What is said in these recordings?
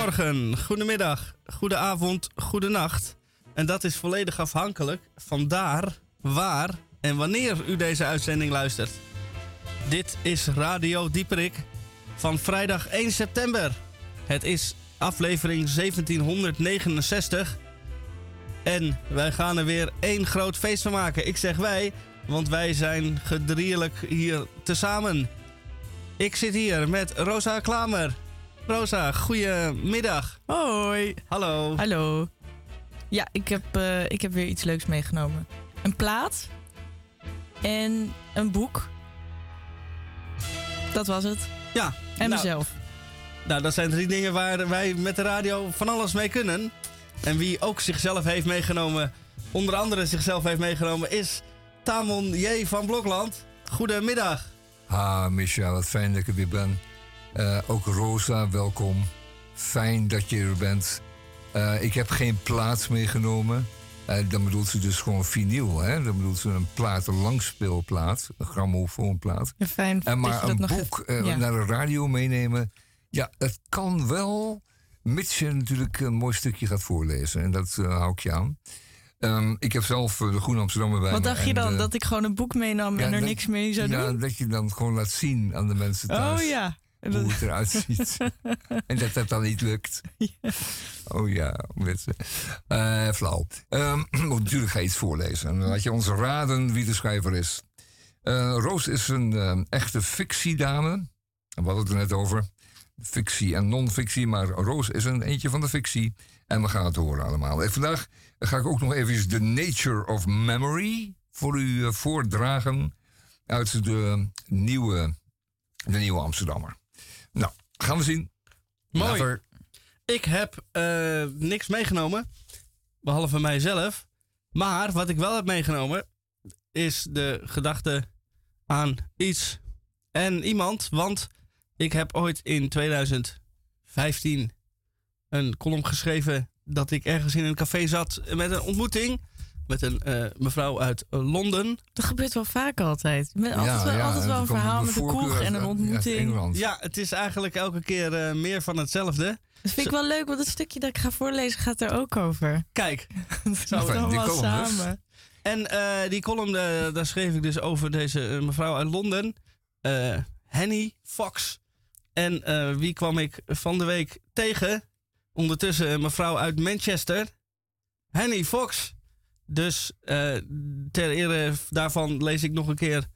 Goedemorgen, goedemiddag, goedenavond, goedenacht. En dat is volledig afhankelijk van daar, waar en wanneer u deze uitzending luistert. Dit is Radio Dieperik van vrijdag 1 september. Het is aflevering 1769. En wij gaan er weer één groot feest van maken. Ik zeg wij, want wij zijn gedrierlijk hier tezamen. Ik zit hier met Rosa Klamer. Rosa, goedemiddag. Hoi. Hallo. Hallo. Ja, ik heb, uh, ik heb weer iets leuks meegenomen. Een plaat en een boek. Dat was het. Ja. En nou, mezelf. Nou, dat zijn drie dingen waar wij met de radio van alles mee kunnen. En wie ook zichzelf heeft meegenomen, onder andere zichzelf heeft meegenomen, is Tamon J. van Blokland. Goedemiddag. Ha, Michel, wat fijn dat ik er weer ben. Uh, ook Rosa, welkom. Fijn dat je er bent. Uh, ik heb geen plaats meegenomen. Uh, dan bedoelt ze dus gewoon vinyl. Hè? Dan bedoelt ze een plaat, een langspeelplaat. Een grammofoonplaat. Ja, fijn en maar een boek ja. naar de radio meenemen. Ja, het kan wel. Mits je natuurlijk een mooi stukje gaat voorlezen. En dat hou ik je aan. Um, ik heb zelf de Groene Amsterdammer bij Wat dacht je dan? dat ik gewoon een boek meenam en er niks mee zou doen? Ja, dat je dan gewoon laat zien aan de mensen thuis. Oh ja hoe het eruit ziet. en dat dat dan niet lukt. Oh ja, mensen. Uh, flauw. Um, natuurlijk ga je iets voorlezen. En dan laat je ons raden wie de schrijver is. Uh, Roos is een uh, echte fictiedame. We hadden het er net over. Fictie en non-fictie. Maar Roos is een eentje van de fictie. En we gaan het horen allemaal. En vandaag ga ik ook nog even The Nature of Memory voor u voordragen. Uit de nieuwe, de nieuwe Amsterdammer. Nou, gaan we zien. Mooi. Ik heb uh, niks meegenomen, behalve mijzelf. Maar wat ik wel heb meegenomen, is de gedachte aan iets en iemand. Want ik heb ooit in 2015 een column geschreven dat ik ergens in een café zat met een ontmoeting met een uh, mevrouw uit uh, Londen. Dat gebeurt wel vaak altijd. Met altijd, ja, wel, ja, altijd wel een verhaal met een kroeg en een ontmoeting. Ja, het is eigenlijk elke keer uh, meer van hetzelfde. Dat vind ik wel leuk, want het stukje dat ik ga voorlezen gaat er ook over. Kijk, zo allemaal samen. En die column, daar schreef ik dus over deze mevrouw uit Londen. Henny Fox. En wie kwam ik van de week tegen? Ondertussen een mevrouw uit Manchester. Henny Fox. Dus uh, ter ere daarvan lees ik nog een keer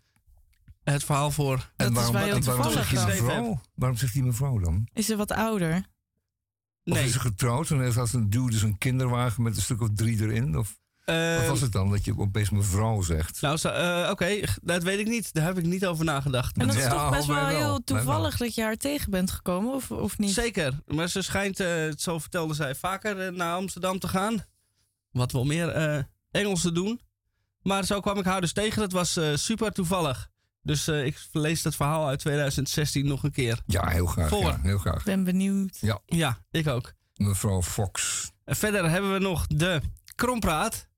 het verhaal voor. En dat waarom, is en waarom zegt die mevrouw? Waarom zegt die mevrouw dan? Is ze wat ouder? Of nee. is ze getrouwd en heeft als een duwde dus een kinderwagen met een stuk of drie erin? Of uh, wat was het dan dat je opeens mevrouw zegt? Nou, uh, oké, okay, dat weet ik niet. Daar heb ik niet over nagedacht. En dat is ja, toch best wel heel toevallig dat je haar tegen bent gekomen, of, of niet? Zeker, maar ze schijnt, uh, zo vertelde zij, vaker naar Amsterdam te gaan. Wat wel meer Engels te doen. Maar zo kwam ik haar dus tegen. Dat was uh, super toevallig. Dus uh, ik lees dat verhaal uit 2016 nog een keer. Ja, heel graag. Voor. Ja, heel graag. Ik ben benieuwd. Ja. ja, ik ook. Mevrouw Fox. En verder hebben we nog de Krompraat.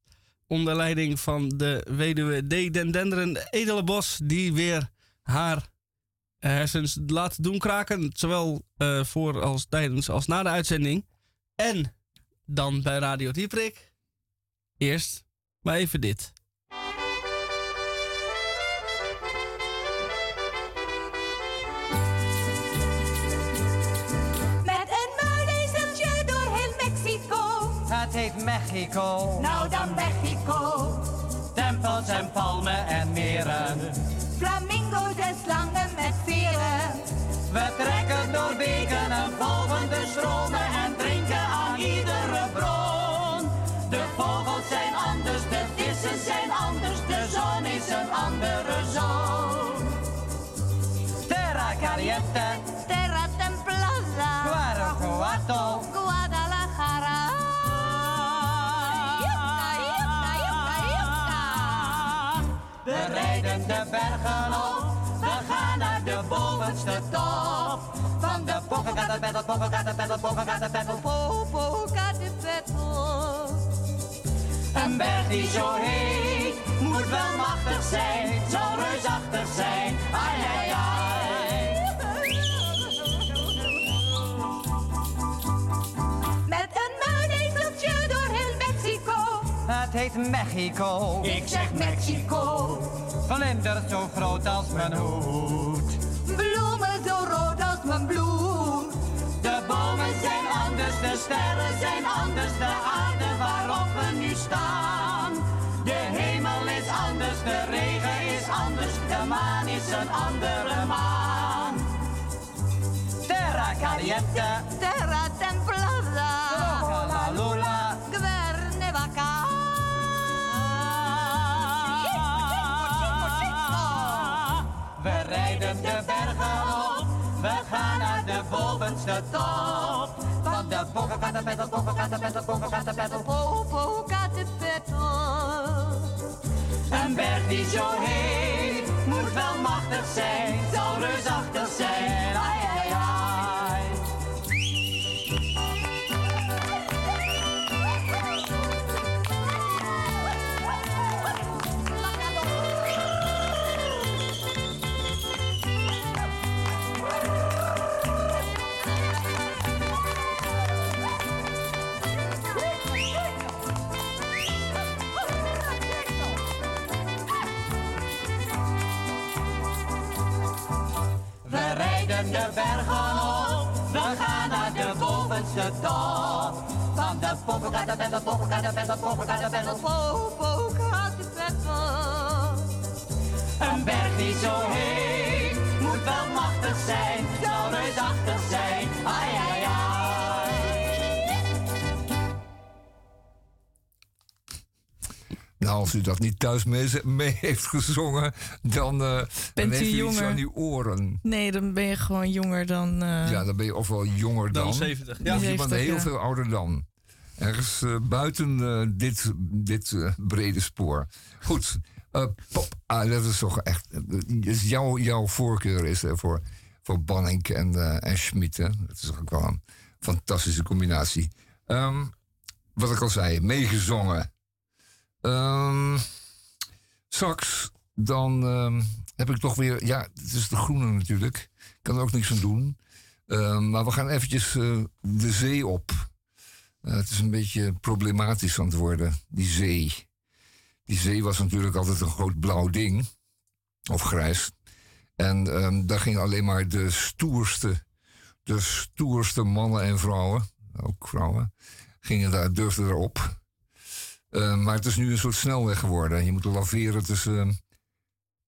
Onder leiding van de weduwe D. Den Denderen Edelenbos. Die weer haar hersens laat doen kraken. Zowel uh, voor als tijdens als na de uitzending. En dan bij Radio Dieprik. Eerst maar even dit. Met een muilezeltje door heel Mexico. Het heet Mexico. Nou dan Mexico. Tempels en palmen en meren. Flamingo's en slangen met veren. We trekken door beken en volgen de stromen en drinken is een andere zon. Terra caliente, terra templada, Guanajuato, Guadalajara. We rijden de bergen op, we gaan naar de bovenste top. Van de Popocatépetl, Popocatépetl, Popocatépetl, Popocatépetl. Een berg die zo heet, moet wel machtig zijn, zo reusachtig zijn. Ai, ai, ai. Met een muinezeltje door heel Mexico. Het heet Mexico. Ik zeg Mexico. Vlinder zo groot als mijn hoed. Bloemen zo rood als mijn bloed. De bomen zijn anders, de sterren zijn anders, de aarde waarop we nu staan de regen is anders, de maan is een andere maan. Terra caliente, Terra templada. la lula. Guerne We rijden de bergen op, we gaan naar de bovenste top. Van de Popocatépetl, Popocatépetl, Popocatépetl. Een berg die zo heet, moet wel machtig zijn, zal reusachtig zijn. Rijden de bergen op, we gaan naar de bovenste top. Van de Popocatépetl, Popocatépetl, Popocatépetl. Een berg die zo heet, moet wel machtig zijn, als u dat niet thuis mee, mee heeft gezongen, dan, eh, dan Bent u heeft u jonger? aan uw oren. Nee, dan ben je gewoon jonger dan... eh, Ja, dan ben je ofwel jonger dan. Dan 70. Ja. Of je bent 70, heel ja. veel ouder dan. Ergens eh, buiten dit, dit brede spoor. Goed, eh, pop. Ah, dat is toch echt. jouw, jouw voorkeur is voor, voor Banning en, eh en Schmid. hè? Dat is ook wel een fantastische combinatie. Ehm, wat ik al zei, meegezongen. Ehm, straks dan ehm, heb ik toch weer. Ja, het is de groene natuurlijk. Ik kan er ook niks aan doen. Ehm, maar we gaan eventjes eh, de zee op. Eh, het is een beetje problematisch aan het worden, die zee. Die zee was natuurlijk altijd een groot blauw ding. Of grijs. En daar gingen alleen maar de stoerste, de stoerste mannen en vrouwen, ook vrouwen, gingen daar, durfden erop. Eh, maar het is nu een soort snelweg geworden. Je moet laveren tussen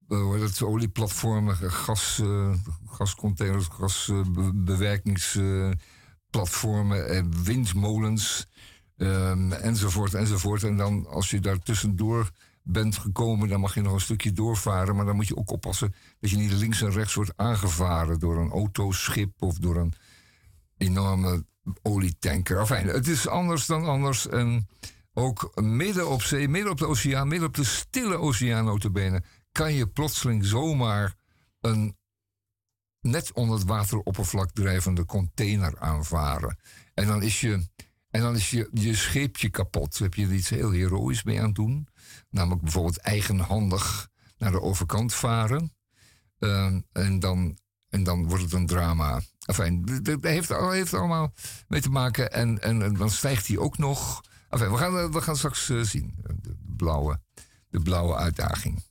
eh, hoe heet het, olieplatformen, gas, eh, gascontainers, gasbewerkingsplatformen, en windmolens, ehm, enzovoort, enzovoort. En dan als je daar tussendoor bent gekomen, dan mag je nog een stukje doorvaren. Maar dan moet je ook oppassen dat je niet links en rechts wordt aangevaren door een autoschip of door een enorme olietanker. Enfin, het is anders dan anders. En ook midden op zee, midden op de oceaan, midden op de stille oceaan notabene, kan je plotseling zomaar een net onder het wateroppervlak drijvende container aanvaren. En dan is je, en dan is je, je scheepje kapot. Heb je er iets heel heroïs mee aan het doen? Namelijk bijvoorbeeld eigenhandig naar de overkant varen. Ehm, en, dan, en dan wordt het een drama. Enfin, dat heeft, heeft allemaal mee te maken. En, en, en dan stijgt hij ook nog. Enfin, we, gaan, eh, we gaan straks eh, zien. eh, De blauwe, de blauwe uitdaging.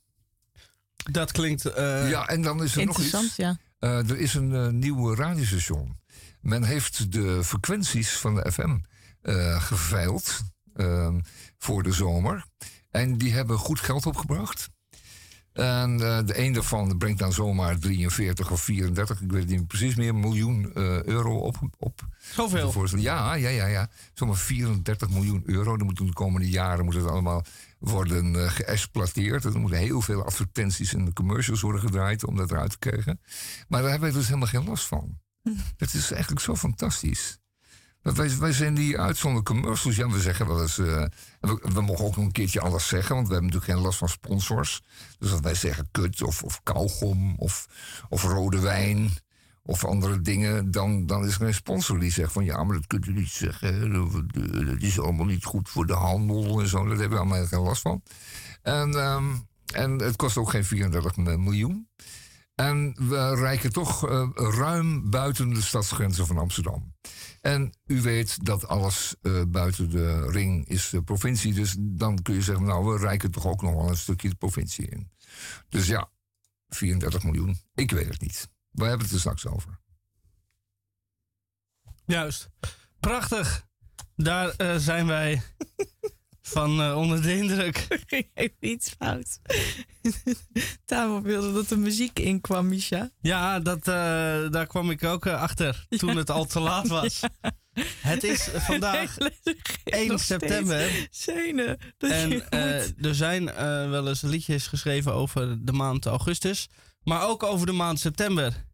Dat klinkt... eh, ja, en dan is er nog iets. ja. Eh, er is een eh, nieuw radiostation. Men heeft de frequenties van de FM eh geveild ehm, voor de zomer. En die hebben goed geld opgebracht. En eh, de een daarvan brengt dan zomaar 43 of 34, ik weet het niet precies meer, miljoen eh, euro op. op. Zoveel? Ja, ja, ja, ja. Zomaar 34 miljoen euro. Dan moeten de komende jaren moet het allemaal worden eh, geëxploiteerd. Er moeten heel veel advertenties en commercials worden gedraaid om dat eruit te krijgen. Maar daar hebben wij dus helemaal geen last van. Het is eigenlijk zo fantastisch. Wij, zijn die uit zonder commercials. Ja, we zeggen wel eens. eh, we, mogen ook nog een keertje alles zeggen, want we hebben natuurlijk geen last van sponsors. Dus als wij zeggen kut of, of kauwgom of, of rode wijn of andere dingen, dan, dan is er een sponsor die zegt van ja, maar dat kunt u niet zeggen. Dat, dat is allemaal niet goed voor de handel en zo. Daar hebben we allemaal geen last van. En, ehm, en het kost ook geen 34 miljoen. En we reiken toch eh, ruim buiten de stadsgrenzen van Amsterdam. En u weet dat alles eh, buiten de ring is de provincie. Dus dan kun je zeggen, nou, we reiken toch ook nog wel een stukje de provincie in. Dus ja, 34 miljoen. Ik weet het niet. We hebben het er straks over. Juist. Prachtig. Daar eh, zijn wij van eh, onder de indruk. Ging even iets fout. Tamo wilde dat er muziek in kwam, Misha. Ja, dat, eh, daar kwam ik ook eh, achter toen het al te laat was. Het is vandaag 1 september. Zenen. Ging En er zijn wel eens liedjes geschreven over de maand augustus. Maar ook over de maand september.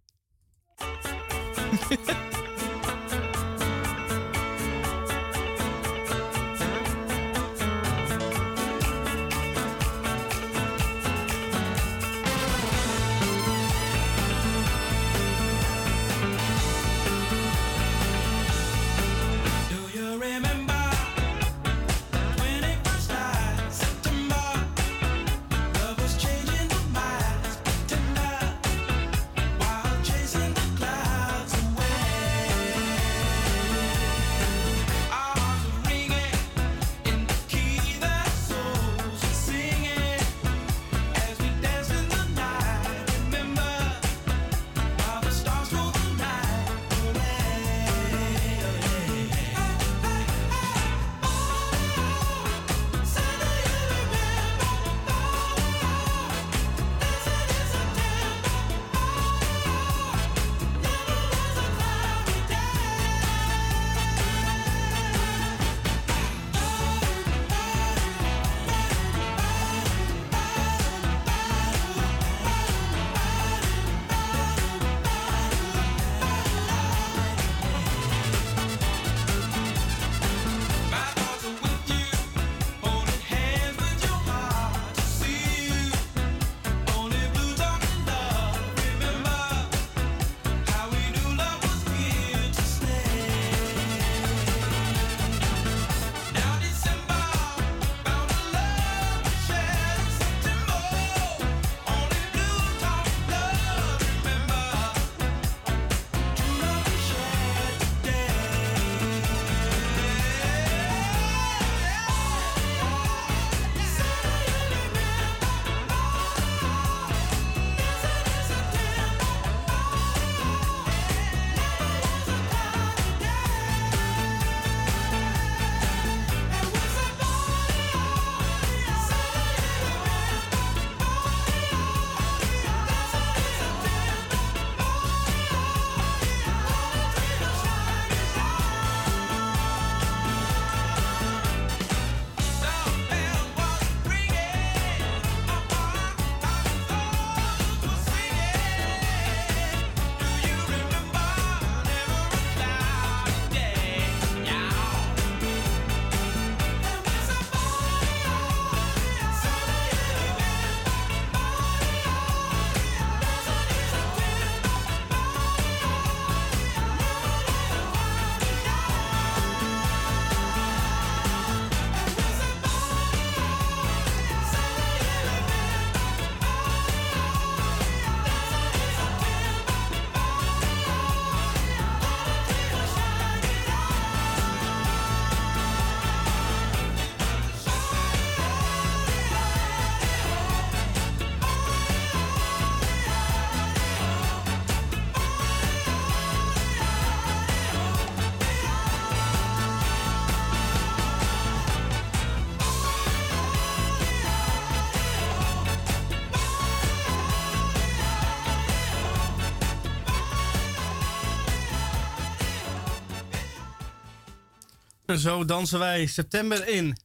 En zo dansen wij september in.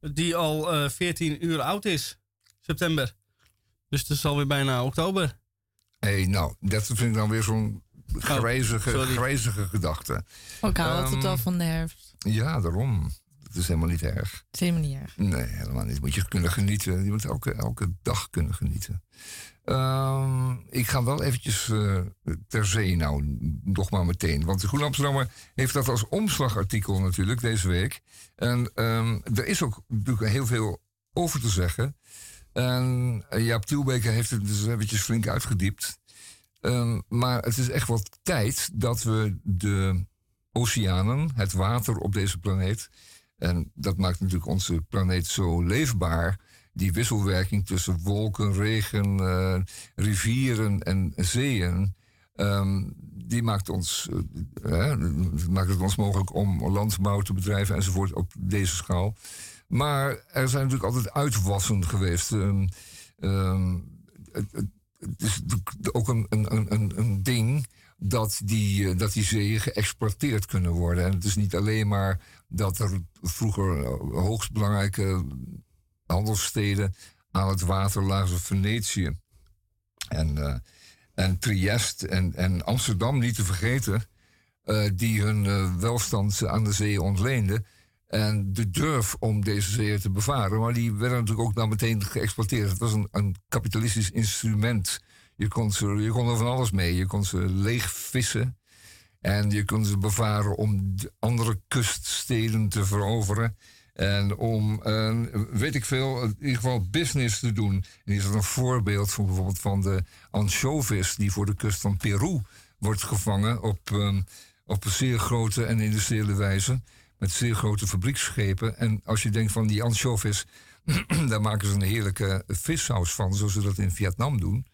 Die al eh 14 uur oud is. September. Dus het is alweer bijna oktober. Hé, hey, nou, dat vind ik dan weer zo'n grijzige, sorry. grijzige gedachte. Oh, ik hou altijd Ehm, al van de herfst. Ja, daarom. Het is helemaal niet erg. Dat is helemaal niet erg. Nee, helemaal niet. Moet je kunnen genieten. Je moet elke, elke dag kunnen genieten. Ehm, ik ga wel eventjes eh, ter zee nou, nog maar meteen. Want de Groene Amsterdammer heeft dat als omslagartikel natuurlijk deze week. En ehm, er is ook natuurlijk heel veel over te zeggen. En eh, Jaap Tielbeker heeft het dus eventjes flink uitgediept. Ehm, maar het is echt wat tijd dat we de oceanen, het water op deze planeet. En dat maakt natuurlijk onze planeet zo leefbaar. Die wisselwerking tussen wolken, regen, eh, rivieren en zeeën. ehm, die maakt, ons, eh, maakt het ons mogelijk om landbouw te bedrijven enzovoort op deze schaal. Maar er zijn natuurlijk altijd uitwassen geweest. Ehm, ehm, het, is ook een, een, een- ding dat die, eh, dat die zeeën geëxporteerd kunnen worden. En het is niet alleen maar dat er vroeger hoogst belangrijke handelssteden aan het water lagen, Venetië en, eh, en Trieste en, en Amsterdam niet te vergeten, eh, die hun eh, welstand aan de zee ontleenden. En de durf om deze zeeën te bevaren. Maar die werden natuurlijk ook dan meteen geëxploiteerd. Het was een, een kapitalistisch instrument. Je kon, ze, je kon er van alles mee. Je kon ze leeg vissen. En je kon ze bevaren om de andere kuststeden te veroveren. En om, weet ik veel, in ieder geval business te doen. En is er een voorbeeld van bijvoorbeeld van de anchovies... die voor de kust van Peru wordt gevangen op, eh, op een zeer grote en industriële wijze. Met zeer grote fabrieksschepen. En als je denkt van die anchovies... daar maken ze een heerlijke vissaus van, zoals ze dat in Vietnam doen.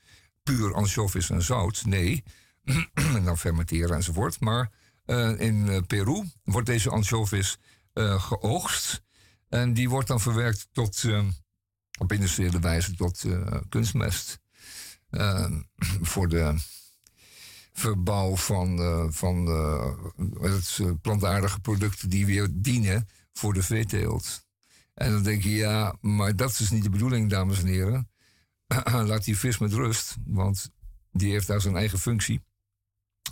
Puur anchovies en zout. Nee, en dan fermenteren enzovoort. Maar eh, in eh, Peru wordt deze anchovies eh, geoogst. En die wordt dan verwerkt tot, eh, op industriële wijze tot eh, kunstmest. Eh, voor de verbouw van, eh, van eh, het, plantaardige producten die weer dienen voor de veeteelt. En dan denk je, ja, maar dat is niet de bedoeling, dames en heren. Laat die vis met rust, want die heeft daar zijn eigen functie.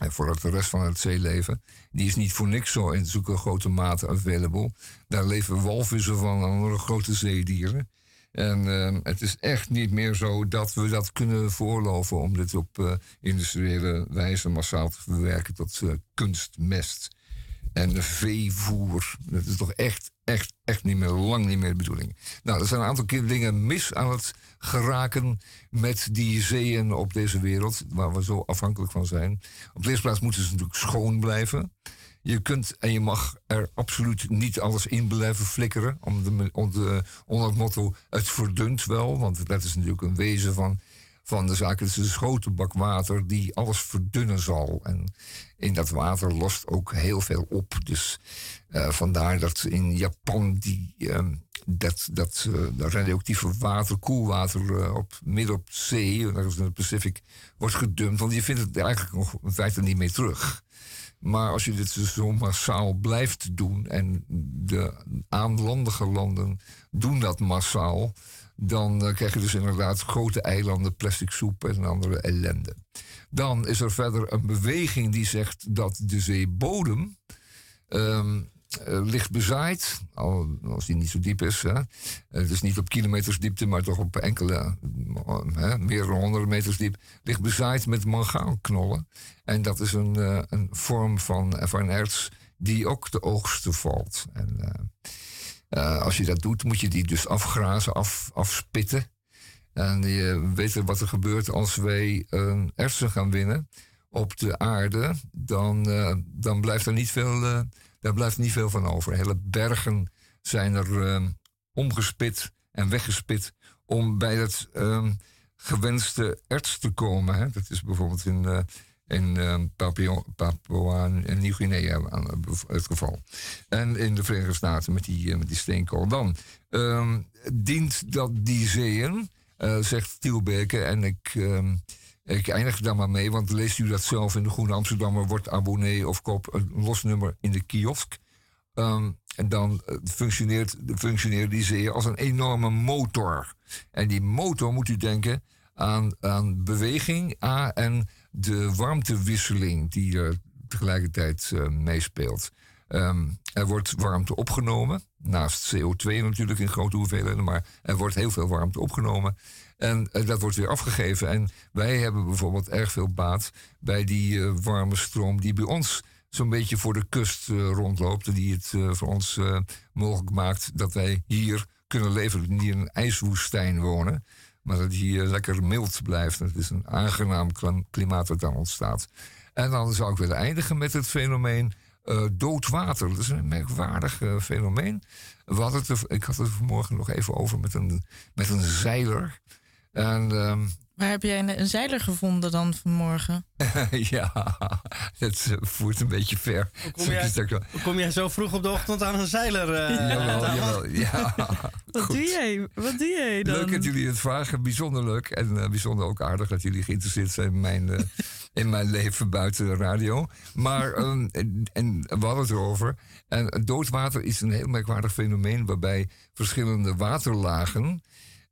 En voor de rest van het zeeleven. Die is niet voor niks zo in zulke grote mate available. Daar leven walvissen van en andere grote zeedieren. En eh, het is echt niet meer zo dat we dat kunnen voorloven om dit op eh, industriële wijze massaal te verwerken tot eh, kunstmest en veevoer. Dat is toch echt, echt, echt niet meer, lang niet meer de bedoeling. Nou, er zijn een aantal keer dingen mis aan het geraken met die zeeën op deze wereld, waar we zo afhankelijk van zijn. Op de eerste plaats moeten ze natuurlijk schoon blijven. Je kunt en je mag er absoluut niet alles in blijven flikkeren. Om de, om de, onder het motto, het verdunt wel. Want dat is natuurlijk een wezen van, van de zaak. Het is een grote bak water die alles verdunnen zal. En in dat water lost ook heel veel op. Dus eh, vandaar dat in Japan die, ehm, dat, dat, dat radioactieve water, koelwater eh, op, midden op zee, dat is in de Pacific, wordt gedumpt. Want je vindt het eigenlijk nog in feite niet meer terug. Maar als je dit dus zo massaal blijft doen en de aanlandige landen doen dat massaal, dan eh, krijg je dus inderdaad grote eilanden, plastic soep en andere ellende. Dan is er verder een beweging die zegt dat de zeebodem eh, ligt bezaaid, al, als die niet zo diep is. Hè. Het is niet op kilometers diepte, maar toch op enkele, eh, hè, meerdere honderden meters diep, ligt bezaaid met mangaanknollen. En dat is een, een vorm van, van erts die ook de oogsten valt. En, eh, als je dat doet, moet je die dus afgrazen, af, afspitten. En je weet wat er gebeurt als wij uh, ertsen gaan winnen op de aarde. Dan, eh, dan blijft er niet veel, eh, daar blijft niet veel van over. Hele bergen zijn er eh, omgespit en weggespit om bij het eh, gewenste erts te komen. Hè. Dat is bijvoorbeeld in, in eh, Papua, Nieuw-Guinea aan het geval. En in de Verenigde Staten met die, eh, met die steenkool. Dan ehm, dient dat die zeeën, eh, zegt Tielbeke, en ik, ehm, ik eindig daar maar mee, want leest u dat zelf in de Groene Amsterdammer, wordt abonnee of koop een los nummer in de kiosk. Ehm, en dan eh, functioneert, functioneert die zeeën als een enorme motor. En die motor moet u denken aan, aan beweging A, en de warmtewisseling die er tegelijkertijd eh, meespeelt. Ehm, er wordt warmte opgenomen, naast CO2 natuurlijk in grote hoeveelheden, maar er wordt heel veel warmte opgenomen. En eh, dat wordt weer afgegeven. En wij hebben bijvoorbeeld erg veel baat bij die eh, warme stroom die bij ons zo'n beetje voor de kust rondloopt. En die het voor ons mogelijk maakt dat wij hier kunnen leven, niet in een ijswoestijn wonen. Maar dat die eh, lekker mild blijft. Het is een aangenaam klim- klimaat dat dan ontstaat. En dan zou ik willen eindigen met het fenomeen eh dood water. Dat is een merkwaardig eh, fenomeen. We het er, ik had het vanmorgen nog even over met een, met een zeiler. En ehm, Waar heb jij een, een zeiler gevonden dan vanmorgen? ja, het voert een beetje ver. kom jij- Hoe kom jij zo vroeg op de ochtend aan een zeiler? eh, wel- Jawel, ja. Wat Goed. doe jij? Wat doe jij dan? Leuk dat jullie het vragen. Bijzonder leuk. En eh, bijzonder ook aardig dat jullie geïnteresseerd zijn in mijn, eh, in mijn leven buiten de radio. Maar ehm, en, en we hadden het erover. En doodwater is een heel merkwaardig fenomeen waarbij verschillende waterlagen.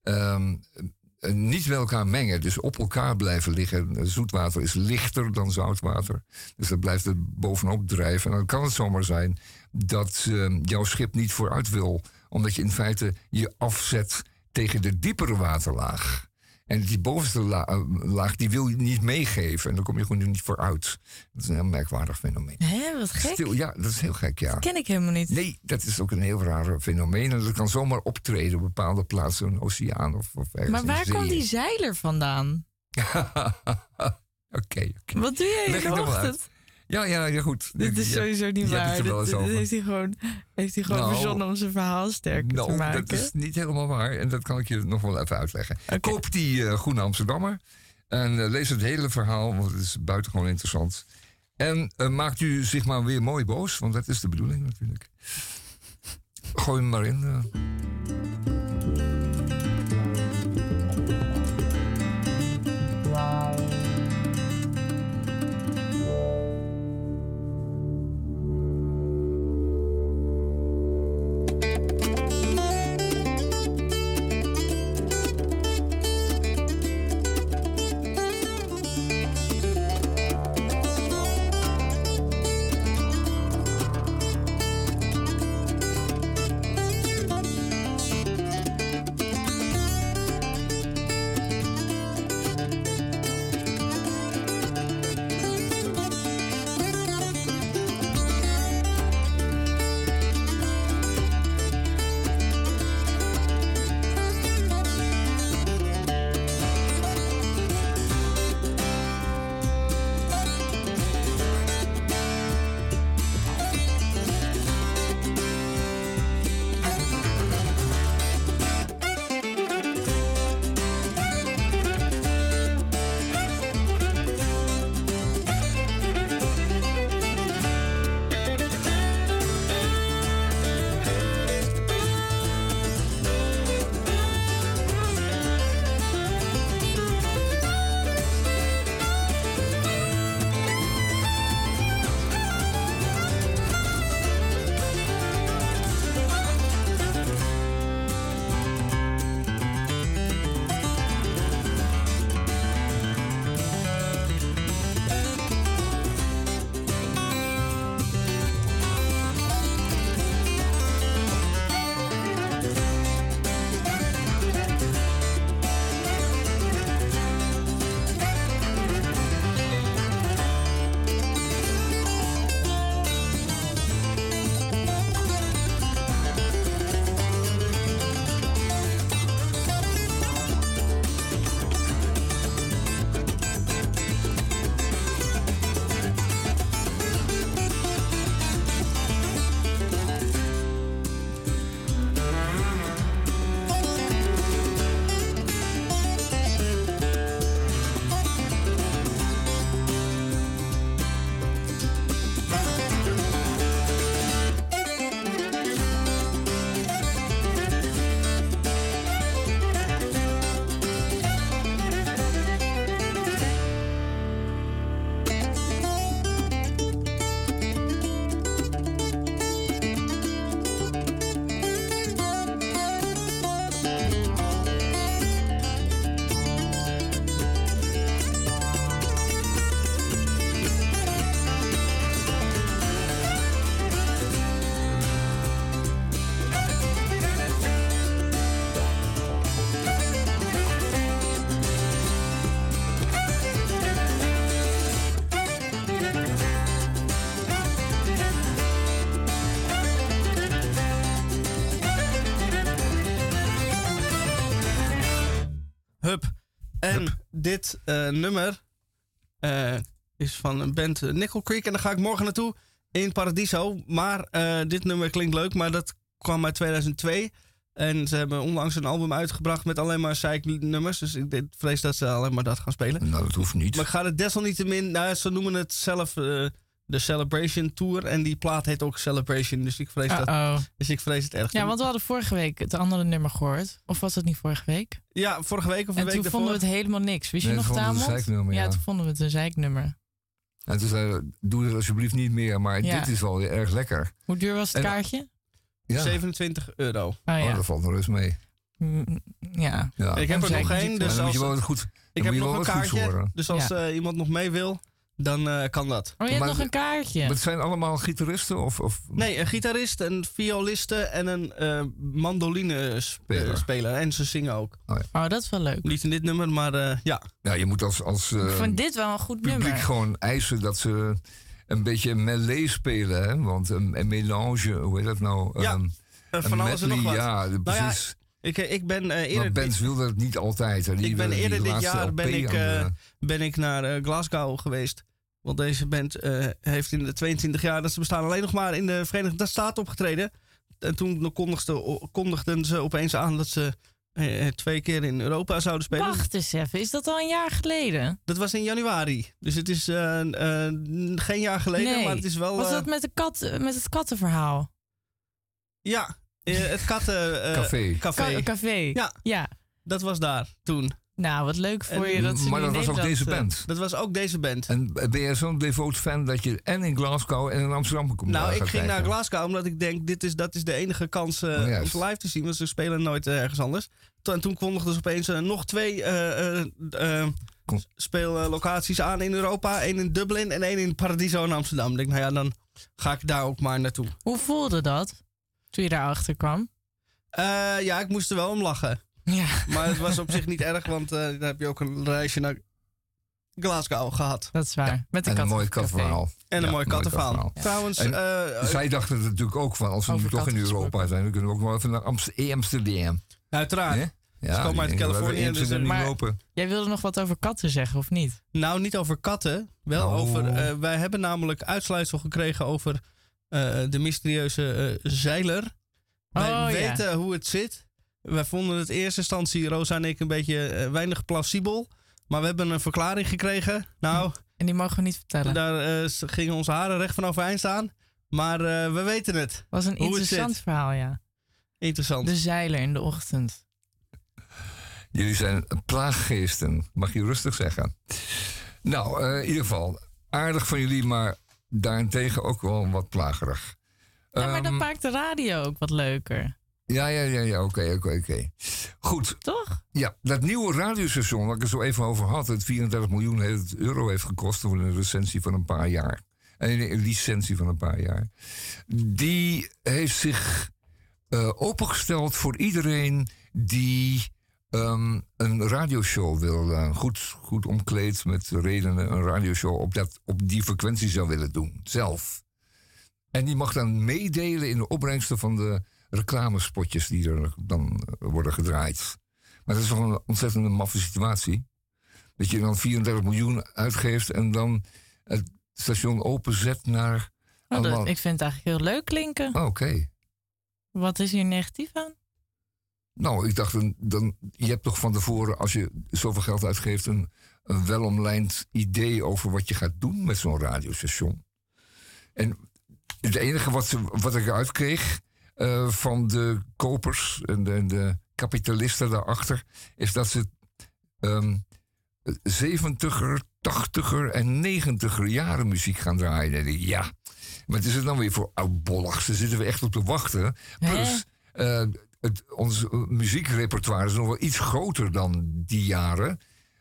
ehm, eh, niet met elkaar mengen, dus op elkaar blijven liggen. Zoetwater is lichter dan zoutwater. Dus dat blijft er bovenop drijven. En dan kan het zomaar zijn dat eh, jouw schip niet vooruit wil, omdat je in feite je afzet tegen de diepere waterlaag. En die bovenste la- eh, laag die wil je niet meegeven. En dan kom je gewoon niet vooruit. Dat is een heel merkwaardig fenomeen. Hé, wat gek. Stil, ja, dat is heel gek, ja. Ken ik helemaal niet. Nee, dat is ook een heel raar fenomeen. En dat kan zomaar optreden op bepaalde plaatsen, een oceaan of, of ergens maar waar komt die zeiler vandaan? Oké, oké. Wat doe jij in de ochtend? Ja, ja, ja, goed. Dit is sowieso niet waar. Dit, heeft hij gewoon, heeft hij gewoon Nou, verzonnen om zijn verhaal sterker te Nou, maken. dat is niet helemaal waar. En dat kan ik je nog wel even uitleggen. Koop die eh Groene Amsterdammer. En eh, lees het hele verhaal, want het is buitengewoon interessant. En eh, maakt u zich maar weer mooi boos, want dat is de bedoeling natuurlijk. Gooi hem maar in. Dit eh, nummer eh, is van een band eh, Nickel Creek. En daar ga ik morgen naartoe in Paradiso. Maar dit nummer klinkt leuk, maar dat kwam uit 2002. En ze hebben onlangs een album uitgebracht met alleen maar nummers. Dus ik vrees dat ze alleen maar dat gaan spelen. Nou, dat hoeft niet. Maar ik ga het desalniettemin... Nou, ze noemen het zelf de Celebration Tour. En die plaat heet ook Celebration. Dus ik vrees, dat, dus ik vrees het erg. Ja, want we hadden vorige week het andere nummer gehoord. Of was het niet vorige week? Ja, vorige week of een En week toen daarvoor. vonden we het helemaal niks. Wist Nee, je nog, toen vonden we het Tamond? een zeiknummer, ja. toen vonden we het een zeiknummer. En toen zei doe het alsjeblieft niet meer, maar Ja. dit is wel weer erg lekker. Hoe duur was het En- kaartje? Ja, 27 euro. Oh oh, ja. dat valt nog eens mee. Mm, ja. Ja. Ik heb En er nog één, dus dan moet als, je wel goed, ik heb nog wel een kaartje. Dus als Ja. eh, iemand nog mee wil, dan eh, kan dat. Oh, je hebt Maar nog een kaartje. Maar het zijn allemaal gitaristen of... of Nee, een gitarist, een violiste en een eh mandoline Speler. speler. En ze zingen ook. Oh, dat is wel leuk. Niet in dit nummer, maar eh, ja. Ja, je moet als, als eh, Ik vind dit wel een goed publiek nummer. gewoon eisen dat ze een beetje melee spelen. Hè? Want een, een melange, hoe heet dat nou? Ja, Eh, een van alles en nog wat. Ja, Nou ja, precies. Ik, eh, ik ben eh, maar eerder, bands wilden het niet altijd. hè. Die ik ben eerder dit jaar ben ik, eh, ben ik naar eh, Glasgow geweest. Want deze band eh, heeft in de 22 jaar dat ze bestaan alleen nog maar in de Verenigde Staten opgetreden. En toen kondigden, kondigden ze opeens aan dat ze eh, twee keer in Europa zouden spelen. Wacht eens even, is dat al een jaar geleden? Dat was in januari. Dus het is eh, eh, geen jaar geleden, Nee. maar het is wel... Was eh, dat met, de kat, eh, met het kattenverhaal? Ja, eh, het katten... eh, Café. café. Ka- café. Ja. ja. Dat was daar toen. Nou, wat leuk voor En- je dat ze maar dat was ook Nederland, deze eh, band. Dat was ook deze band. En ben je zo'n devoot fan dat je en in Glasgow en in Amsterdam komt? Nou, daar ik ging naar? Glasgow omdat ik denk, dit is, dat is de enige kans eh, Oh, om ze live te zien. Want ze spelen nooit eh, ergens anders. Toen- En toen kondigden ze opeens eh, nog twee eh, eh, eh, speellocaties aan in Europa. Eén in Dublin en één in Paradiso in Amsterdam. Ik denk, nou ja, dan ga ik daar ook maar naartoe. Hoe voelde dat toen je daarachter kwam? Eh, ja, ik moest er wel om lachen. Ja. Maar het was op zich niet erg, want eh dan heb je ook een reisje naar Glasgow gehad. Dat is waar. Met de En een mooi kattencafé. katverhaal. En een Ja, mooi kattenverhaal. kattenverhaal. Trouwens, En eh, Zij dachten er natuurlijk ook van, als we nu toch in Europa zijn, dan kunnen we ook wel even naar Amst- Amsterdam. uiteraard. Ja, komen uit Californië, we dus, eh, maar- lopen. Jij wilde nog wat over katten zeggen, of niet? Nou, niet over katten. Wel Nou. over. eh, wij hebben namelijk uitsluitsel gekregen over eh, de mysterieuze eh, zeiler. Wij Oh, ja. weten hoe het zit. Wij vonden het in eerste instantie, Rosa en ik, een beetje eh, weinig plausibel. Maar we hebben een verklaring gekregen. Nou, En die mogen we niet vertellen. daar eh, gingen onze haren recht van overeind staan. Maar eh, we weten het. was een interessant verhaal, ja. Interessant. De zeiler in de ochtend. Jullie zijn plaaggeesten, mag je rustig zeggen. Nou, in ieder geval, aardig van jullie, maar daarentegen ook wel wat plagerig. Ja, maar dat Ehm, maakt de radio ook wat leuker. Ja, ja, ja, ja, oké, oké, oké. Goed, Toch? ja, dat nieuwe radiostation waar ik het zo even over had, het 34 miljoen euro heeft gekost voor een recensie van een paar jaar. Een, een licentie van een paar jaar. Die heeft zich eh, opengesteld voor iedereen die ehm, een radioshow wil, eh, goed, goed omkleed met redenen, een radioshow op, dat, op die frequentie zou willen doen, zelf. En die mag dan meedelen in de opbrengsten van de reclamespotjes die er dan eh, worden gedraaid. Maar dat is toch een ontzettende maffe situatie. Dat je dan 34 miljoen uitgeeft en dan het station openzet naar. Nou, dat- ik vind het eigenlijk heel leuk klinken. Oh, Oké. Wat is hier negatief aan? Nou, ik dacht, dan, dan, je hebt toch van tevoren, als je zoveel geld uitgeeft, een, een welomlijnd idee over wat je gaat doen met zo'n radiostation. En het enige wat, ze, wat ik eruit kreeg eh, van de kopers en de, de kapitalisten daarachter, is dat ze ehm 70er, 80er en 90er jaren muziek gaan draaien. En ik, ja, maar het is het dan weer voor oudbollig. Ze zitten we echt op te wachten. Plus, eh, het, ons muziekrepertoire is nog wel iets groter dan die jaren.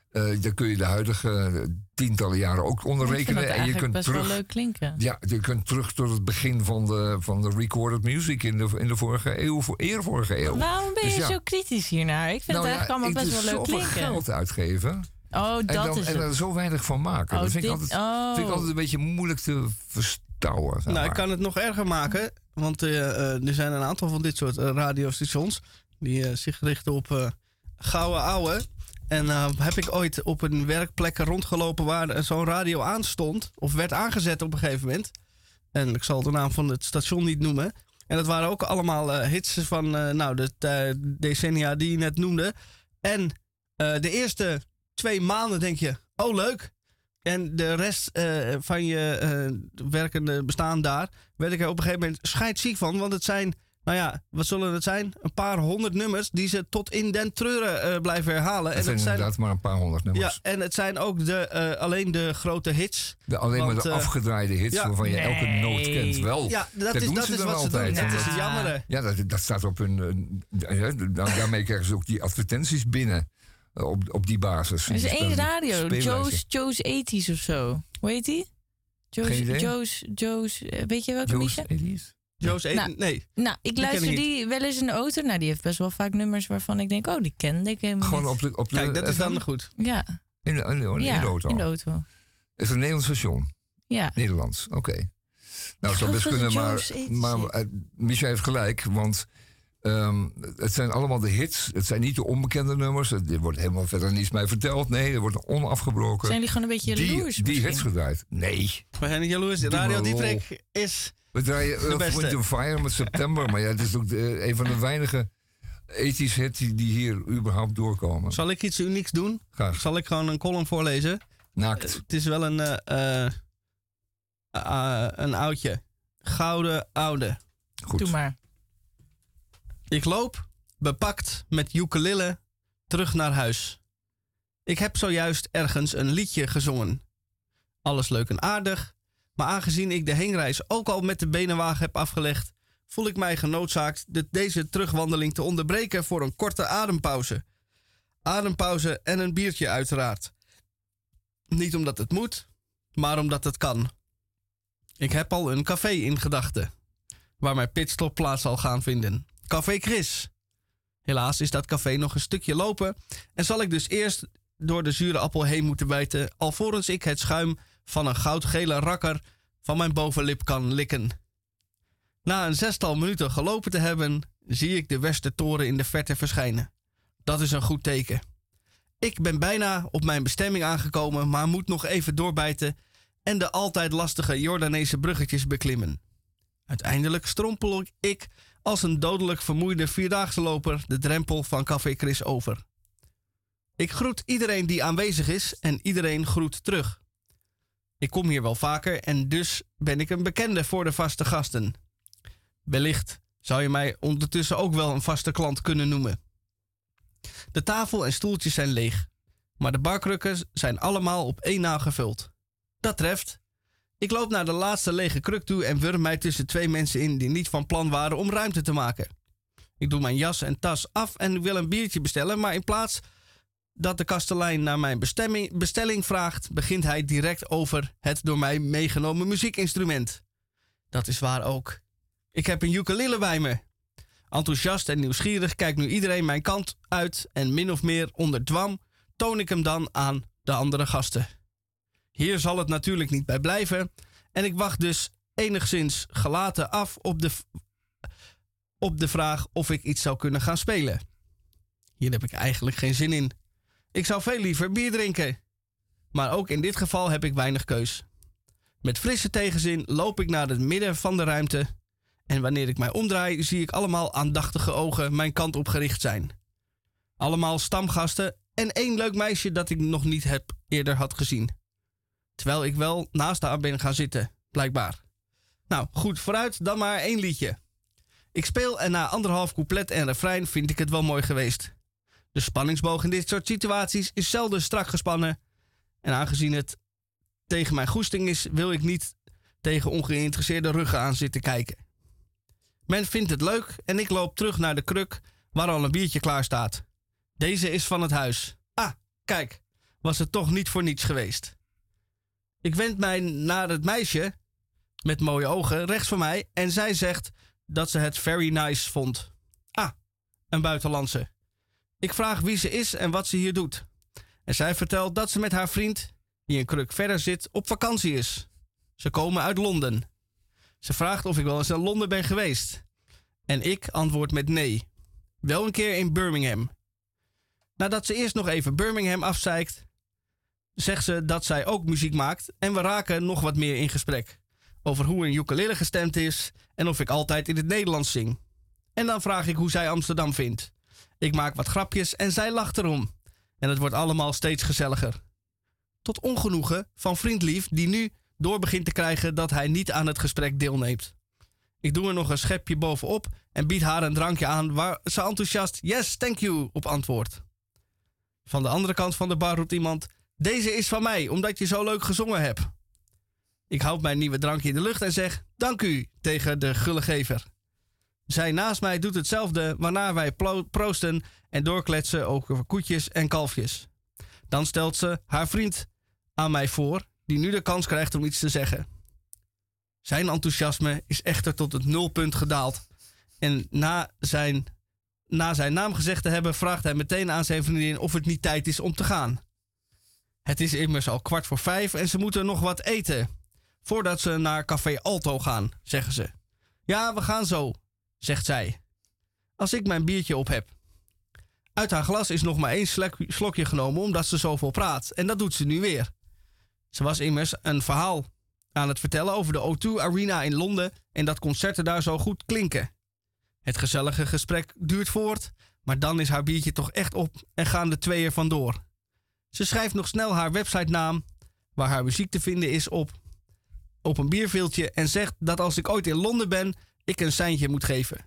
Eh daar kun je de huidige eh, tientallen jaren ook onder Ik vind dat rekenen. En je kunt best terug. wel leuk klinken. Ja, je kunt terug tot het begin van de, van de recorded music in de, in de vorige eeuw, voor eer vorige eeuw. Waarom ben je Dus ja. zo kritisch hiernaar? Ik vind Nou het ja, eigenlijk allemaal ik best wel dus leuk zoveel klinken. geld uitgeven. Oh, En, dat dan, is en er zo weinig van maken. Oh, dat vind ik, altijd, oh. vind ik altijd een beetje moeilijk te verstouwen. Nou, ik kan het nog erger maken. Want eh, er zijn een aantal van dit soort radiostations. die zich richten op eh gouden ouwe. En eh, heb ik ooit op een werkplek rondgelopen waar er zo'n radio aan stond. Of werd aangezet op een gegeven moment. En ik zal de naam van het station niet noemen. En dat waren ook allemaal eh, hits van eh, nou, de eh, decennia die je net noemde. En eh, de eerste twee maanden denk je, oh leuk. En de rest eh, van je eh, werkende bestaan daar werd ik er op een gegeven moment scheidsziek van. Want het zijn, nou ja, wat zullen het zijn? Een paar honderd nummers die ze tot in den treuren eh, blijven herhalen. Het zijn het zijn, inderdaad maar een paar honderd ja, nummers. en het zijn ook de, eh, alleen de grote hits. De, alleen maar de eh, afgedraaide hits ja. waarvan je elke noot kent. Wel, Ja, dat, dat is, doen dat ze is dan wat ze altijd. doen. Dat is Ja. het jammere. Ja, dat, dat staat op hun. ja, dan- daarmee krijgen ze ook die advertenties binnen. op, op die basis. Er is één radio. Joe's, Joe's 80s of zo. Hoe heet die? Joe's, Geen idee. Joe's, Joe's, weet je welke Joe's Misha? 80s? Joe's Nou, nee. Nou, ik luister niet. die wel eens in de auto. Nou, die heeft best wel vaak nummers waarvan ik denk, oh, die kende ik helemaal Gewoon op de, op de Kijk, dat is dan goed. Ja, In de, in de, in ja de auto. in de auto. Het is een Nederlands station. Ja. Nederlands, oké. Nou, het zou best kunnen, maar, Joe's 80s maar eh, Micha heeft gelijk, want ehm, het zijn allemaal de hits. Het zijn niet de onbekende nummers. Er wordt helemaal verder niets mij verteld. Nee, er wordt onafgebroken. Zijn die gewoon een beetje die, jaloers die hits gedraaid. Nee, We zijn niet jaloers. Doe Radio maar Dieprik is... we draaien Earth. Wind and Fire met September. maar ja, het is ook de- een van de weinige ethisch hits die, hier überhaupt doorkomen. Zal ik iets unieks doen? Graag. Zal ik gewoon een column voorlezen? Naakt. Het is wel een, eh, eh, eh, een oudje. Gouden oude. Goed. Doe maar. Ik loop, bepakt met ukulele, terug naar huis. Ik heb zojuist ergens een liedje gezongen. Alles leuk en aardig, maar aangezien ik de heenreis ook al met de benenwagen heb afgelegd, voel ik mij genoodzaakt de, deze terugwandeling te onderbreken voor een korte adempauze. Adempauze en een biertje uiteraard. Niet omdat het moet, maar omdat het kan. Ik heb al een café in gedachten, waar mijn pitstop plaats zal gaan vinden. Café Chris. Helaas is dat café nog een stukje lopen en zal ik dus eerst door de zure appel heen moeten bijten, alvorens ik het schuim van een goudgele rakker van mijn bovenlip kan likken. Na een zestal minuten gelopen te hebben, zie ik de Westertoren in de verte verschijnen. Dat is een goed teken. Ik ben bijna op mijn bestemming aangekomen, maar moet nog even doorbijten en de altijd lastige Jordaanese bruggetjes beklimmen. Uiteindelijk strompel ik als een dodelijk vermoeide vierdaagse loper de drempel van Café Chris over. Ik groet iedereen die aanwezig is en iedereen groet terug. Ik kom hier wel vaker en dus ben ik een bekende voor de vaste gasten. Wellicht zou je mij ondertussen ook wel een vaste klant kunnen noemen. De tafel en stoeltjes zijn leeg, maar de barkrukken zijn allemaal op één na gevuld. Dat treft. Ik loop naar de laatste lege kruk toe en wurm mij tussen twee mensen in die niet van plan waren om ruimte te maken. Ik doe mijn jas en tas af en wil een biertje bestellen, maar in plaats dat de kastelein naar mijn bestelling vraagt, begint hij direct over het door mij meegenomen muziekinstrument. Dat is waar ook. Ik heb een ukulele bij me. Enthousiast en nieuwsgierig kijkt nu iedereen mijn kant uit en min of meer onder dwam toon ik hem dan aan de andere gasten. Hier zal het natuurlijk niet bij blijven en ik wacht dus enigszins gelaten af op de, op de vraag of ik iets zou kunnen gaan spelen. Hier heb ik eigenlijk geen zin in. Ik zou veel liever bier drinken. Maar ook in dit geval heb ik weinig keus. Met frisse tegenzin loop ik naar het midden van de ruimte. En wanneer ik mij omdraai, zie ik allemaal aandachtige ogen mijn kant op gericht zijn. Allemaal stamgasten en één leuk meisje dat ik nog niet heb eerder had gezien. Terwijl ik wel naast haar ben gaan zitten, blijkbaar. Nou, goed, vooruit, dan maar één liedje. Ik speel en na anderhalf couplet en refrein vind ik het wel mooi geweest. De spanningsboog in dit soort situaties is zelden strak gespannen. En aangezien het tegen mijn goesting is, wil ik niet tegen ongeïnteresseerde ruggen aan zitten kijken. Men vindt het leuk en ik loop terug naar de kruk waar al een biertje klaar staat. Deze is van het huis. Ah, kijk, was het toch niet voor niets geweest. Ik wend mij naar het meisje met mooie ogen rechts van mij en zij zegt dat ze het very nice vond. Ah, een buitenlandse. Ik vraag wie ze is en wat ze hier doet. En zij vertelt dat ze met haar vriend, die een kruk verder zit, op vakantie is. Ze komen uit Londen. Ze vraagt of ik wel eens in Londen ben geweest. En ik antwoord met nee. Wel een keer in Birmingham. Nadat ze eerst nog even Birmingham afzeikt, zegt ze dat zij ook muziek maakt en we raken nog wat meer in gesprek. Over hoe een ukulele gestemd is en of ik altijd in het Nederlands zing. En dan vraag ik hoe zij Amsterdam vindt. Ik maak wat grapjes en zij lacht erom. En het wordt allemaal steeds gezelliger. Tot ongenoegen van vriendlief die nu door begint te krijgen dat hij niet aan het gesprek deelneemt. Ik doe er nog een schepje bovenop en bied haar een drankje aan waar ze enthousiast yes, thank you op antwoordt. Van de andere kant van de bar roept iemand: Deze is van mij, omdat je zo leuk gezongen hebt. Ik houd mijn nieuwe drankje in de lucht en zeg: Dank u tegen de gullegever. Zij naast mij doet hetzelfde, waarna wij proosten en doorkletsen over koetjes en kalfjes. Dan stelt ze haar vriend aan mij voor, die nu de kans krijgt om iets te zeggen. Zijn enthousiasme is echter tot het nulpunt gedaald. En na zijn, na zijn naam gezegd te hebben, vraagt hij meteen aan zijn vriendin of het niet tijd is om te gaan. Het is immers al kwart voor vijf en ze moeten nog wat eten. Voordat ze naar Café Alto gaan, zeggen ze. Ja, we gaan zo, zegt zij. Als ik mijn biertje op heb. Uit haar glas is nog maar één slok- slokje genomen omdat ze zoveel praat. En dat doet ze nu weer. Ze was immers een verhaal aan het vertellen over de O2 Arena in Londen en dat concerten daar zo goed klinken. Het gezellige gesprek duurt voort, maar dan is haar biertje toch echt op en gaan de tweeën vandoor. Ze schrijft nog snel haar websitenaam, waar haar muziek te vinden is, op, op een bierveeltje en zegt dat als ik ooit in Londen ben, ik een seintje moet geven.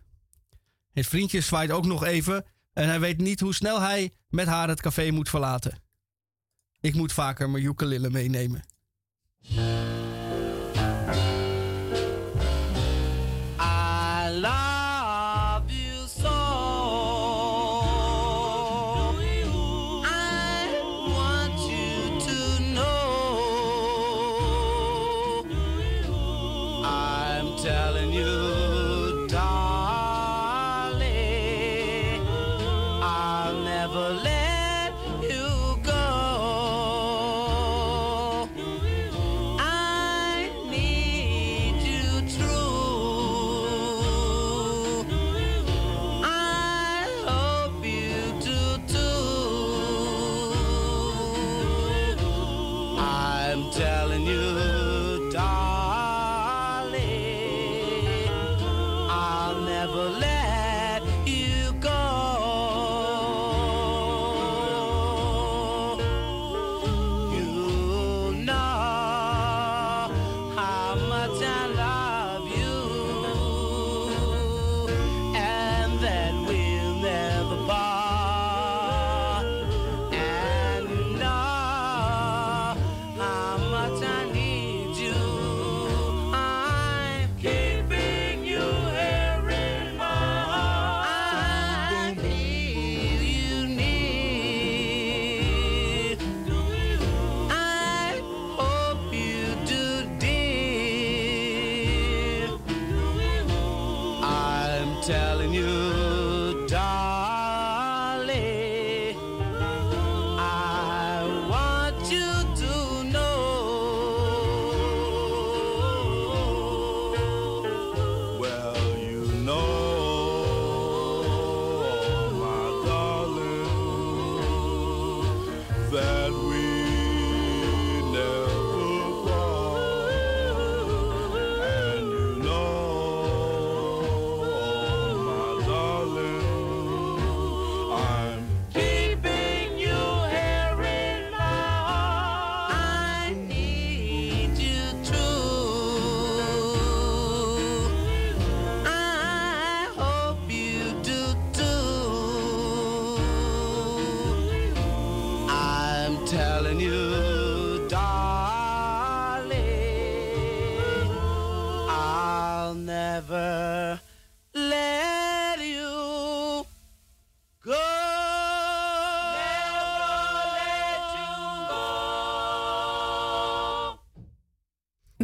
Het vriendje zwaait ook nog even en hij weet niet hoe snel hij met haar het café moet verlaten. Ik moet vaker mijn ukulele meenemen.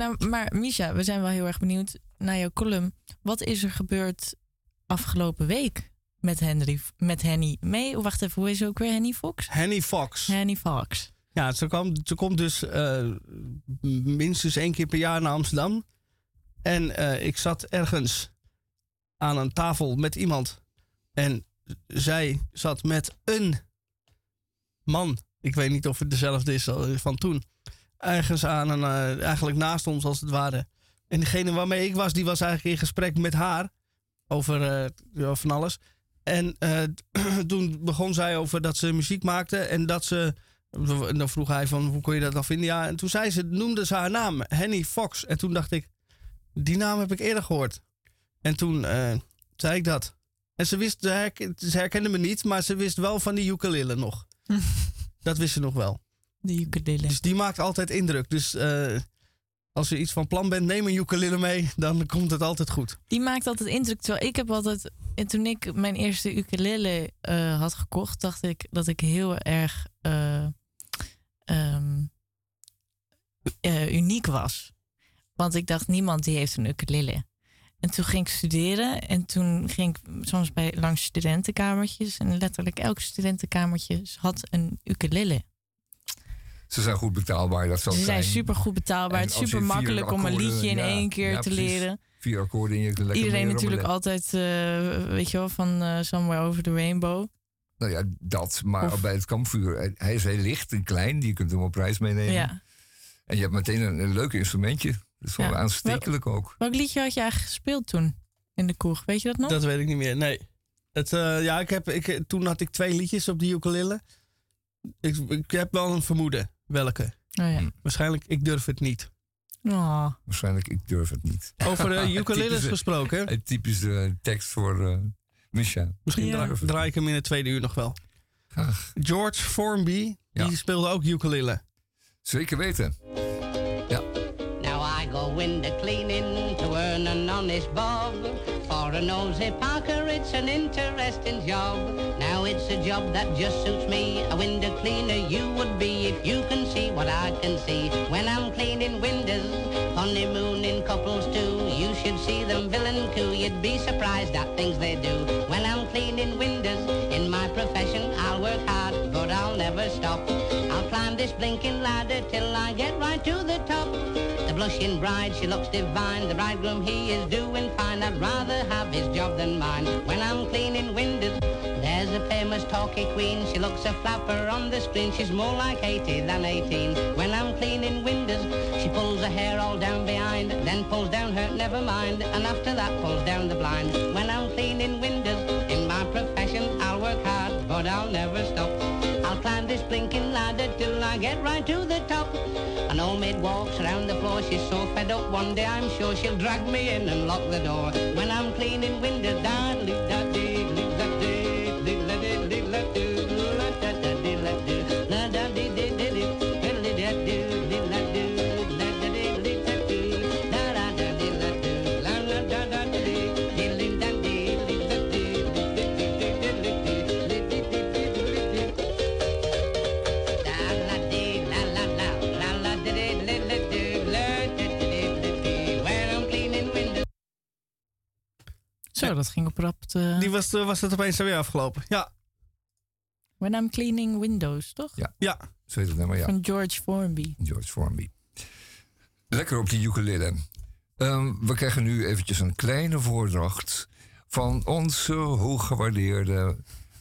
Nou, maar Misha, we zijn wel heel erg benieuwd naar jouw column. Wat is er gebeurd afgelopen week met Henry, met Henny mee? Oh, wacht even, hoe is ze ook weer? Henny Fox? Henny Fox. Henny Fox. Ja, ze, kwam, ze komt dus eh, minstens één keer per jaar naar Amsterdam. En eh, ik zat ergens aan een tafel met iemand. En zij zat met een man, ik weet niet of het dezelfde is van toen, ergens aan een, eh, eigenlijk naast ons als het ware. En degene waarmee ik was, die was eigenlijk in gesprek met haar over eh, van alles. En eh, toen begon zij over dat ze muziek maakte en dat ze. En dan vroeg hij van hoe kon je dat dan vinden? Ja, en toen zei ze, noemde ze haar naam, Henny Fox. En toen dacht ik, die naam heb ik eerder gehoord. En toen zei ik dat. En ze wist, ze herkende me niet, maar ze wist wel van die ukulele nog. dat wist ze nog wel. De ukulele. Dus die maakt altijd indruk. Dus eh, als je iets van plan bent, neem een ukulele mee, dan komt het altijd goed. Die maakt altijd indruk. Terwijl ik heb altijd... En toen ik mijn eerste ukulele eh, had gekocht... dacht ik dat ik heel erg eh, ehm, eh, uniek was. Want ik dacht, niemand die heeft een ukulele. En toen ging ik studeren. En toen ging ik soms bij langs studentenkamertjes. En letterlijk elk studentenkamertje had een ukulele. Ze zijn goed betaalbaar, dat zal Ze zijn zijn. super goed betaalbaar. En Het is super makkelijk om een liedje in ja, één keer ja, te precies. leren. Vier akkoorden en je lekker Iedereen natuurlijk altijd, eh, weet je wel, van eh, Somewhere Over the Rainbow. Nou ja, dat. Maar Of- bij het kampvuur, hij- hij is heel licht en klein. Je kunt hem op reis meenemen. Ja. En je hebt meteen een, een leuk instrumentje. Dat is wel Ja. aanstekelijk ook. Welk liedje had je eigenlijk gespeeld toen in de kroeg? Weet je dat nog? Dat weet ik niet meer, nee. Het, eh, ja, ik heb, ik, toen had ik twee liedjes op die ukulele. Ik, ik heb wel een vermoeden. Welke? Oh ja. Waarschijnlijk, ik durf het niet. Oh. Waarschijnlijk, ik durf het niet. Over de ukuleles Typische- gesproken. Een typische tekst voor eh Misha. Misschien Ja. dra- draai ik hem in het tweede uur nog wel. Graag. George Formby, Ja. die speelde ook ukulele. Zeker weten. Now I go window cleaning to earn an honest bob. For a nosy Parker, it's an interesting job. Now it's a job that just suits me. A window cleaner you would be if you can see what I can see. When I'm cleaning windows, honeymooning couples too. You should see them villain coo. You'd be surprised at things they do. When I'm cleaning windows, in my profession I'll work hard, but I'll never stop. Blinking ladder till I get right to the top. The blushing bride, she looks divine. The bridegroom, he is doing fine. I'd rather have his job than mine. When I'm cleaning windows, there's a famous talky queen. She looks a flapper on the screen. She's more like 80 than 18. When I'm cleaning windows, she pulls her hair all down behind, then pulls down her never mind, and after that pulls down the blind. When I'm cleaning windows, in my profession, I'll work hard, but I'll never stop. This blinking ladder till I get right to the top. An old maid walks around the floor, she's so fed up one day I'm sure she'll drag me in and lock the door. When I'm cleaning windows, da dee Zo, dat ging op rap. te- Die was, eh, was het opeens weer afgelopen. Ja, When I'm Cleaning Windows, toch? Ja. ja. Zo heet het nummer, ja. Van George Formby. George Formby. Lekker op die ukulele. Ehm, we krijgen nu eventjes een kleine voordracht van onze hooggewaardeerde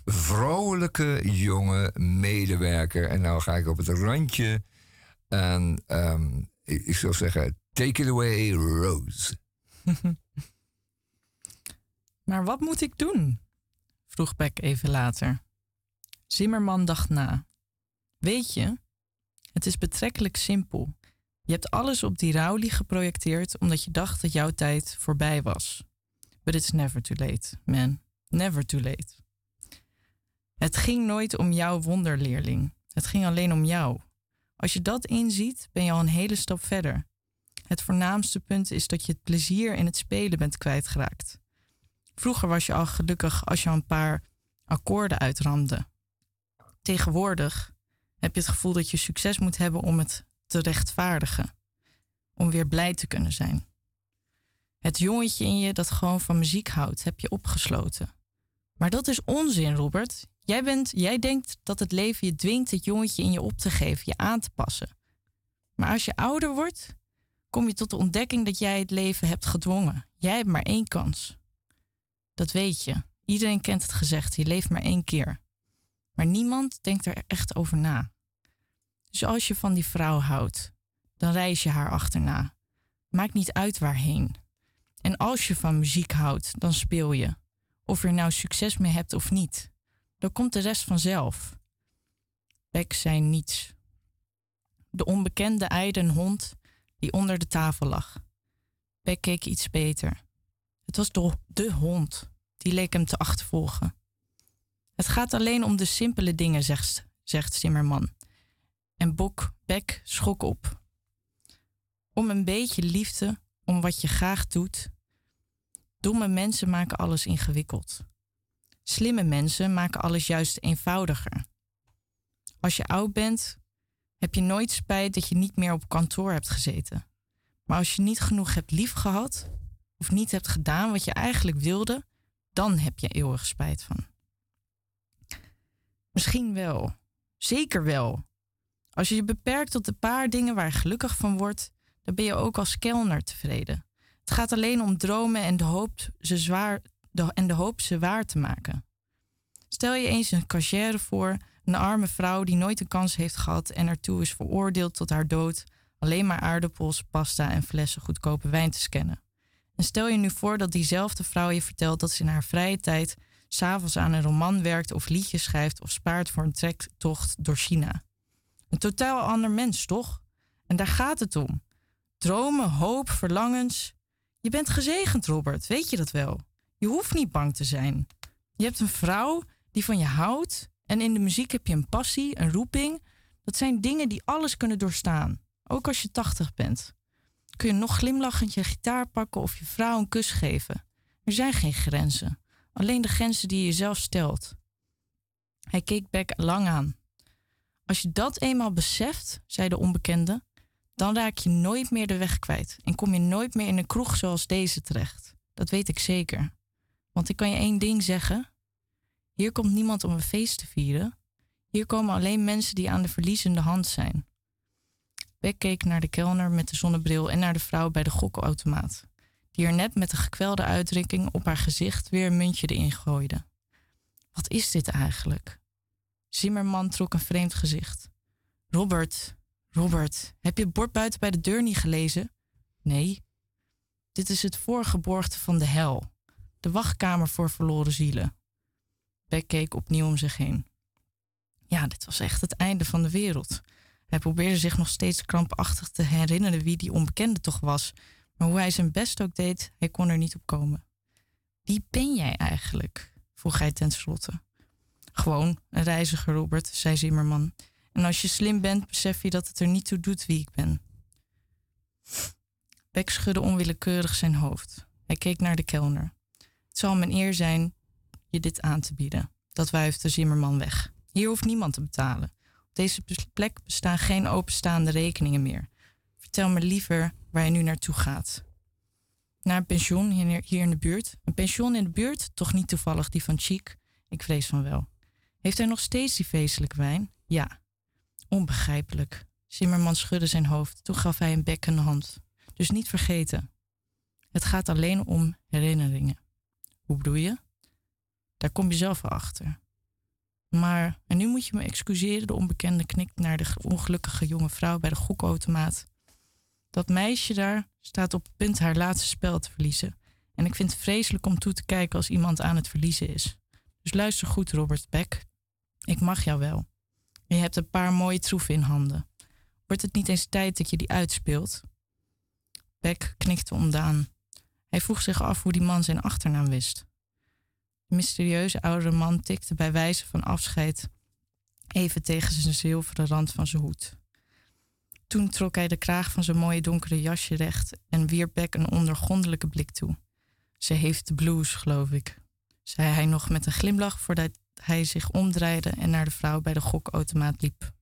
vrouwelijke jonge medewerker. En nou ga ik op het randje. En ehm, ik, ik zou zeggen, take it away, Rose. Maar wat moet ik doen? vroeg Beck even later. Zimmerman dacht na. Weet je, het is betrekkelijk simpel. Je hebt alles op die Rowley geprojecteerd omdat je dacht dat jouw tijd voorbij was. But it's never too late, man. Never too late. Het ging nooit om jouw wonderleerling. Het ging alleen om jou. Als je dat inziet, ben je al een hele stap verder. Het voornaamste punt is dat je het plezier in het spelen bent kwijtgeraakt. Vroeger was je al gelukkig als je een paar akkoorden uitramde. Tegenwoordig heb je het gevoel dat je succes moet hebben om het te rechtvaardigen. Om weer blij te kunnen zijn. Het jongetje in je dat gewoon van muziek houdt, heb je opgesloten. Maar dat is onzin, Robert. Jij, bent, jij denkt dat het leven je dwingt het jongetje in je op te geven, je aan te passen. Maar als je ouder wordt, kom je tot de ontdekking dat jij het leven hebt gedwongen. Jij hebt maar één kans. Dat weet je. Iedereen kent het gezegd, je leeft maar één keer. Maar niemand denkt er echt over na. Dus als je van die vrouw houdt, dan reis je haar achterna. Maakt niet uit waarheen. En als je van muziek houdt, dan speel je. Of je er nou succes mee hebt of niet. Dan komt de rest vanzelf. Beck zei niets. De onbekende eide een hond die onder de tafel lag. Beck keek iets beter. Het was de, de hond. Die leek hem te achtervolgen. Het gaat alleen om de simpele dingen, zegt, zegt Zimmerman. En Bok Beck schrok op. Om een beetje liefde, om wat je graag doet. Domme mensen maken alles ingewikkeld. Slimme mensen maken alles juist eenvoudiger. Als je oud bent, heb je nooit spijt dat je niet meer op kantoor hebt gezeten. Maar als je niet genoeg hebt liefgehad, of niet hebt gedaan wat je eigenlijk wilde, dan heb je eeuwig spijt van. Misschien wel. Zeker wel. Als je je beperkt tot de paar dingen waar je gelukkig van wordt, dan ben je ook als kelner tevreden. Het gaat alleen om dromen en de hoop ze, zwaar, en de hoop ze waar te maken. Stel je eens een cashier voor, een arme vrouw die nooit een kans heeft gehad en ertoe is veroordeeld tot haar dood, alleen maar aardappels, pasta en flessen goedkope wijn te scannen. En stel je nu voor dat diezelfde vrouw je vertelt dat ze in haar vrije tijd s'avonds aan een roman werkt of liedjes schrijft of spaart voor een trektocht door China. Een totaal ander mens, toch? En daar gaat het om. Dromen, hoop, verlangens. Je bent gezegend, Robert, weet je dat wel? Je hoeft niet bang te zijn. Je hebt een vrouw die van je houdt en in de muziek heb je een passie, een roeping. Dat zijn dingen die alles kunnen doorstaan, ook als je tachtig bent. Kun je nog glimlachend je gitaar pakken of je vrouw een kus geven. Er zijn geen grenzen, alleen de grenzen die je zelf stelt. Hij keek Beck lang aan. Als je dat eenmaal beseft, zei de onbekende, dan raak je nooit meer de weg kwijt en kom je nooit meer in een kroeg zoals deze terecht. Dat weet ik zeker. Want ik kan je één ding zeggen. Hier komt niemand om een feest te vieren. Hier komen alleen mensen die aan de verliezende hand zijn. Beck keek naar de kelner met de zonnebril en naar de vrouw bij de gokautomaat, die er net met een gekwelde uitdrukking op haar gezicht weer een muntje erin gooide. Wat is dit eigenlijk? Zimmerman trok een vreemd gezicht. Robert, Robert, heb je het bord buiten bij de deur niet gelezen? Nee. Dit is het voorgeborgte van de hel, de wachtkamer voor verloren zielen. Beck keek opnieuw om zich heen. Ja, dit was echt het einde van de wereld. Hij probeerde zich nog steeds krampachtig te herinneren wie die onbekende toch was, maar hoe hij zijn best ook deed, hij kon er niet op komen. Wie ben jij eigenlijk? vroeg hij tenslotte. Gewoon een reiziger, Robert, zei Zimmerman. En als je slim bent, besef je dat het er niet toe doet wie ik ben. Beck schudde onwillekeurig zijn hoofd. Hij keek naar de kelner. Het zal mijn eer zijn je dit aan te bieden. Dat wuifde Zimmerman weg. Hier hoeft niemand te betalen. Deze plek bestaan geen openstaande rekeningen meer. Vertel me liever waar je nu naartoe gaat. Naar een pensioen hier in de buurt. Een pensioen in de buurt? Toch niet toevallig die van Chic? Ik vrees van wel. Heeft hij nog steeds die feestelijke wijn? Ja. Onbegrijpelijk. Zimmerman schudde zijn hoofd. Toen gaf hij een bekkende hand. Dus niet vergeten. Het gaat alleen om herinneringen. Hoe bedoel je? Daar kom je zelf wel achter. Maar, en nu moet je me excuseren, de onbekende knikt naar de ongelukkige jonge vrouw bij de gokautomaat. Dat meisje daar staat op het punt haar laatste spel te verliezen. En ik vind het vreselijk om toe te kijken als iemand aan het verliezen is. Dus luister goed, Robert Beck. Ik mag jou wel. Je hebt een paar mooie troeven in handen. Wordt het niet eens tijd dat je die uitspeelt? Beck knikte ondaan. Hij vroeg zich af hoe die man zijn achternaam wist. Mysterieuze oudere man tikte bij wijze van afscheid even tegen zijn zilveren rand van zijn hoed. Toen trok hij de kraag van zijn mooie donkere jasje recht en wierp Beck een ondergrondelijke blik toe. Ze heeft de blues, geloof ik, zei hij nog met een glimlach voordat hij zich omdraaide en naar de vrouw bij de gokautomaat liep.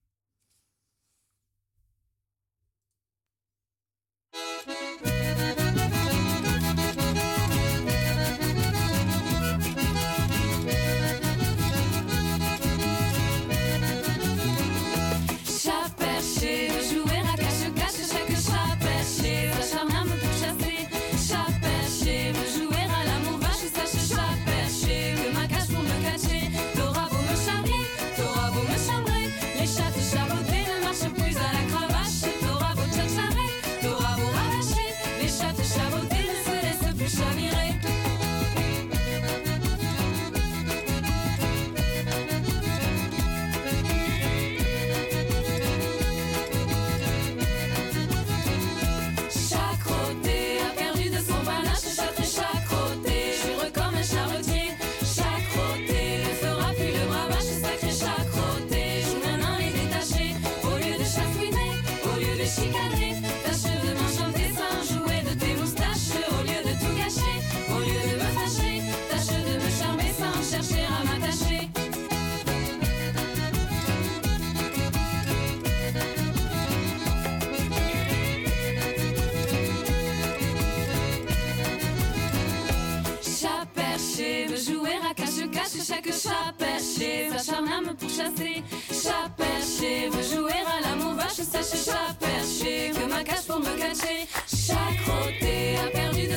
Chaque chat perché s'acharne à me pourchasser. Chat perché, me jouer à l'amour vache, sache chat que ma cache pour me cacher. Chat crotté a perdu de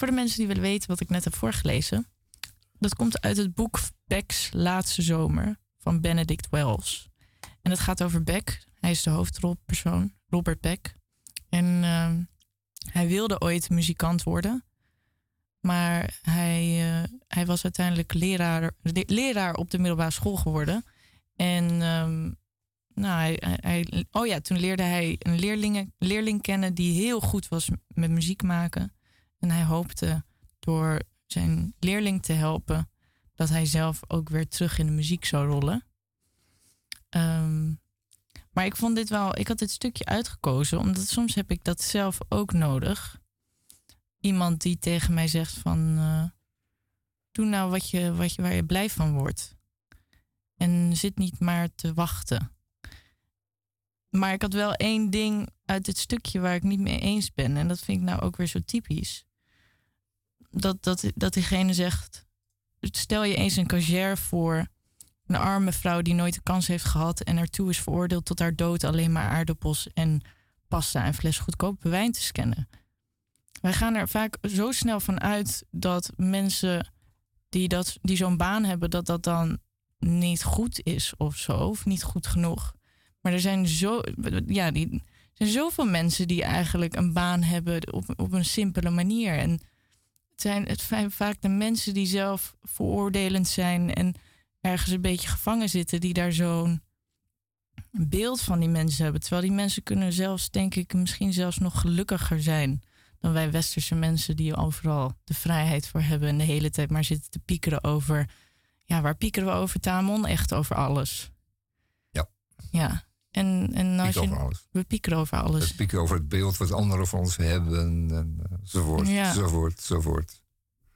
voor de mensen die willen weten wat ik net heb voorgelezen. Dat komt uit het boek Beck's Laatste Zomer van Benedict Wells. En het gaat over Beck. Hij is de hoofdrolpersoon, Robert Beck. En ehm, hij wilde ooit muzikant worden. Maar hij, eh, hij was uiteindelijk leraar, le- leraar op de middelbare school geworden. En ehm, nou, hij- hij- oh ja, toen leerde hij een leerling, leerling kennen die heel goed was met muziek maken. En hij hoopte door zijn leerling te helpen dat hij zelf ook weer terug in de muziek zou rollen. Ehm, maar ik vond dit wel, ik had dit stukje uitgekozen, omdat soms heb ik dat zelf ook nodig. Iemand die tegen mij zegt van, eh, doe nou wat je, wat je, waar je blij van wordt. En zit niet maar te wachten. Maar ik had wel één ding uit dit stukje waar ik niet mee eens ben. En dat vind ik nou ook weer zo typisch. Dat, dat, dat diegene zegt: stel je eens een cashier voor. Een arme vrouw die nooit de kans heeft gehad en ertoe is veroordeeld tot haar dood alleen maar aardappels en pasta en fles goedkope wijn te scannen. Wij gaan er vaak zo snel van uit dat mensen die, dat, die zo'n baan hebben, dat dat dan niet goed is of zo, of niet goed genoeg. Maar er zijn, zo, ja, die, er zijn zoveel mensen die eigenlijk een baan hebben op, op een simpele manier. En zijn, het zijn vaak de mensen die zelf veroordelend zijn en ergens een beetje gevangen zitten, die daar zo'n beeld van die mensen hebben. Terwijl die mensen kunnen zelfs, denk ik, misschien zelfs nog gelukkiger zijn dan wij westerse mensen die overal de vrijheid voor hebben en de hele tijd maar zitten te piekeren over. Ja, waar piekeren we over, Tamon? Echt over alles. Ja. Ja. En, en als Piek je, over alles. we piekeren over alles. Het pieken over het beeld wat anderen van ons hebben, en, eh, enzovoort, Ja. enzovoort, enzovoort.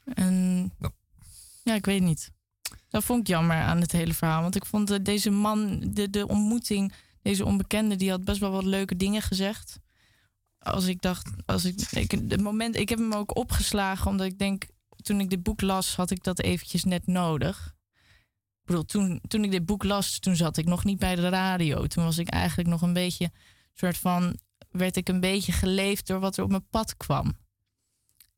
En Ja. ja, ik weet niet. Dat vond ik jammer aan het hele verhaal. Want ik vond eh, deze man, de, de ontmoeting, deze onbekende, die had best wel wat leuke dingen gezegd. Als ik dacht, als ik, ik, het moment, ik heb hem ook opgeslagen, omdat ik denk, toen ik dit boek las, had ik dat eventjes net nodig. Ik bedoel, toen, toen ik dit boek las, toen zat ik nog niet bij de radio. Toen was ik eigenlijk nog een beetje, soort van, werd ik een beetje geleefd door wat er op mijn pad kwam.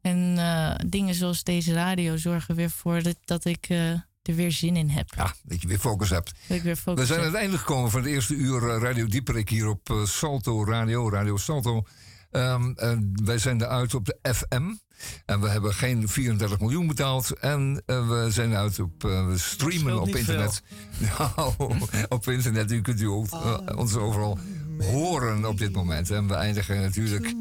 En eh, dingen zoals deze radio zorgen weer voor dat, dat ik eh, er weer zin in heb. Ja, dat je weer focus hebt. Dat ik weer focus We zijn aan het einde gekomen van het eerste uur eh, Radio Dieperik hier op Salto Radio, Radio Salto. Ehm, wij zijn eruit op de FM. En we hebben geen 34 miljoen betaald. En eh, we zijn uit op eh, we streamen op internet. Nou, op internet. U kunt u ook, eh, ons overal horen op dit moment. En we eindigen natuurlijk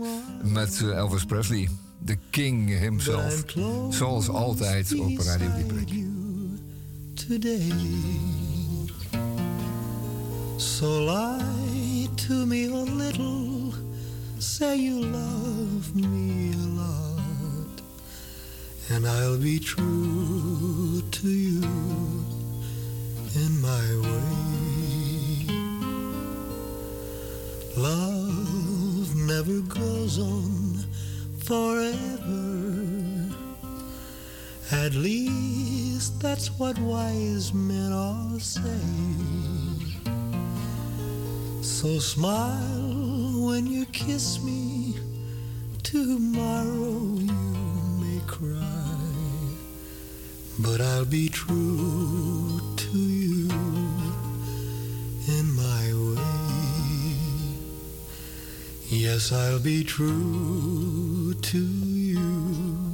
met Elvis Presley. De king himself. Zoals altijd op Radio Dieperik. today. So lie to me a little, say you love me and I'll be true to you in my way. Love never goes on forever. At least that's what wise men all say. So smile when you kiss me. Tomorrow cry, but I'll be true to you in my way. Yes, I'll be true to you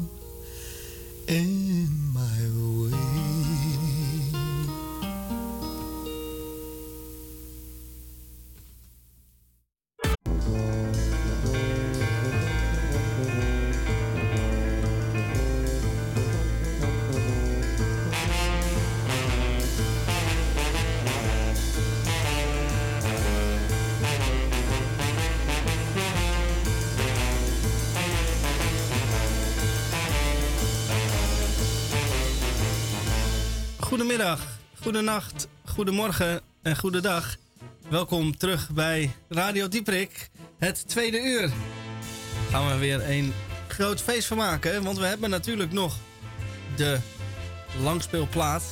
Goedemiddag, goedenacht, goedemorgen en goedendag. Welkom terug bij Radio Dieprik, het tweede uur. Gaan we weer een groot feest van maken, want we hebben natuurlijk nog de langspeelplaat.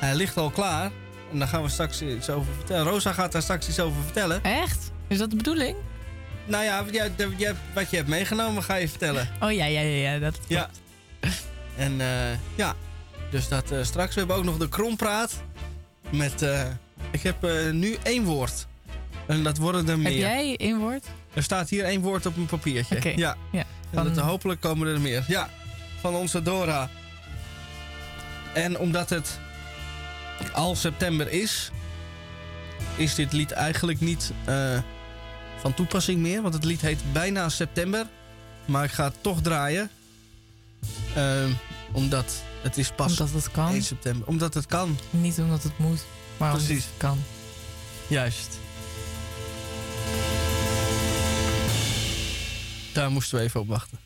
Hij ligt al klaar en daar gaan we straks iets over vertellen. Rosa gaat daar straks iets over vertellen. Echt? Is dat de bedoeling? Nou ja, jij- jij- wat je hebt meegenomen ga je vertellen. Oh ja, ja, ja, ja dat Ja. En eh, ja, dus dat eh, straks. We hebben ook nog de krompraat. Met, eh, ik heb eh, nu één woord. En dat worden er meer. Heb jij één woord? Er staat hier één woord op een papiertje. Oké. Ja. Ja. En Van- dat, hopelijk komen er meer. Ja, van onze Dora. En omdat het al september is, is dit lied eigenlijk niet van toepassing meer. Want het lied heet bijna september. Maar ik ga het toch draaien. Ehm, omdat het is pas Omdat het kan. 1 september. Omdat het kan. Niet omdat het moet, maar omdat Precies. het kan. Juist. Daar moesten we even op wachten.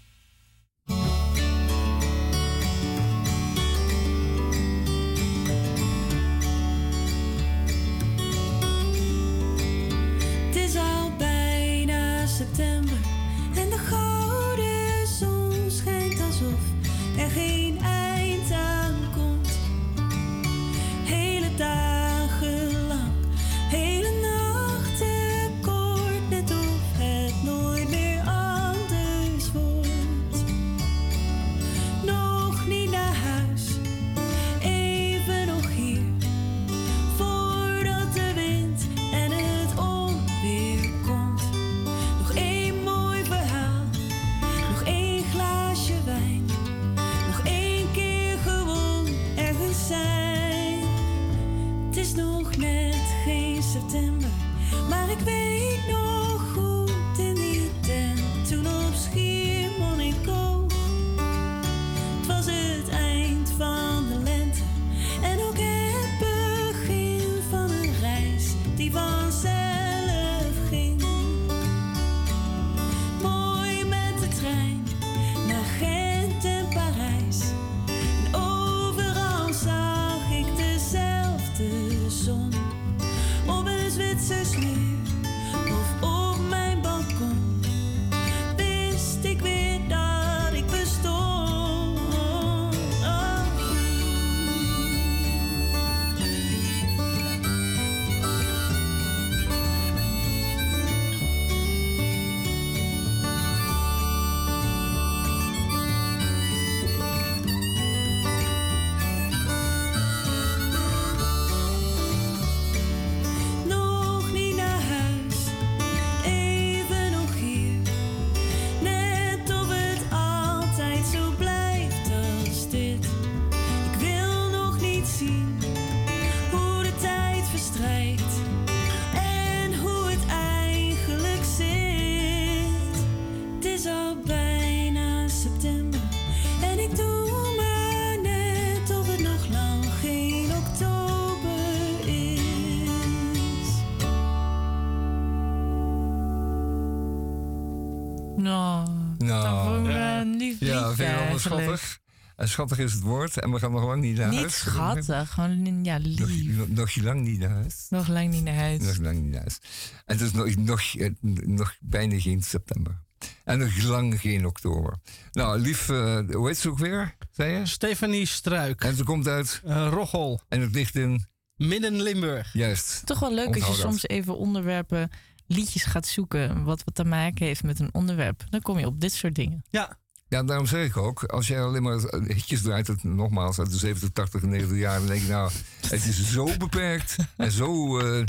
Schattig? En schattig is het woord en we gaan nog lang niet naar Niet huis. schattig, gewoon ja, lief. Nog, nog lang niet naar huis. Nog lang niet naar huis. Nog lang niet naar huis. En het is nog, nog, eh, nog bijna geen september. En nog lang geen oktober. Nou, lief, eh, hoe heet ze ook weer? Zei je? Stefanie Struik. En ze komt uit? Uh, Rochel. En het ligt in? Midden Limburg. Juist. Toch wel leuk als je dat. soms even onderwerpen, liedjes gaat zoeken. Wat wat te maken heeft met een onderwerp. Dan kom je op dit soort dingen. Ja. Ja, daarom zeg ik ook, als jij alleen maar hitjes draait, het, nogmaals uit de 70, 80 en 90 jaar, dan denk ik nou, het is zo beperkt en zo, eh,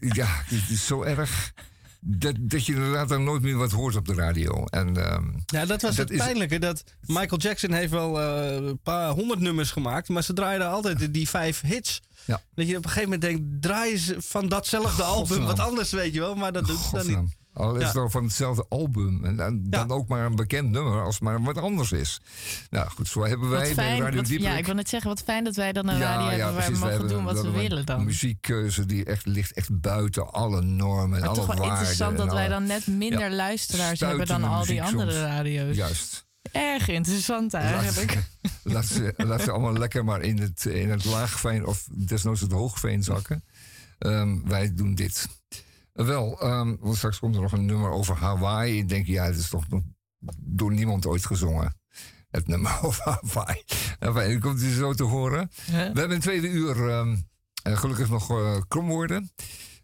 ja, het is zo erg. Dat, dat je inderdaad dan nooit meer wat hoort op de radio. En, ehm, Ja, dat was het is- pijnlijke. Dat Michael Jackson heeft wel eh, een paar honderd nummers gemaakt. Maar ze draaiden altijd die vijf hits. Ja. Dat je op een gegeven moment denkt, draai eens van datzelfde album wat anders, weet je wel. Maar dat doet ze dan niet. Al is het al van hetzelfde album. En dan, dan ook maar een bekend nummer, als het maar wat anders is. Nou goed, zo hebben wij Wat bij fijn, Radio wat, ja, ik wil net zeggen, wat fijn dat wij dan een radio hebben waar we mogen hebben doen wat we willen Een dan. muziekkeuze die echt ligt echt buiten alle normen en alle toch wel waarden. interessant en dat wij dan net minder luisteraars hebben dan al die andere soms. radio's. Juist. Erg interessant eigenlijk. Laat ze, laat ze allemaal lekker maar in het, in het laagveen of desnoods het hoogveen zakken. Ehm, wij doen dit. Wel, ehm, want straks komt er nog een nummer over Hawaii. Ik denk, ja, het is toch nog door niemand ooit gezongen. Het nummer over Hawaii. Enfin, dat komt u zo te horen. We hebben in tweede uur ehm, eh, gelukkig nog eh kromwoorden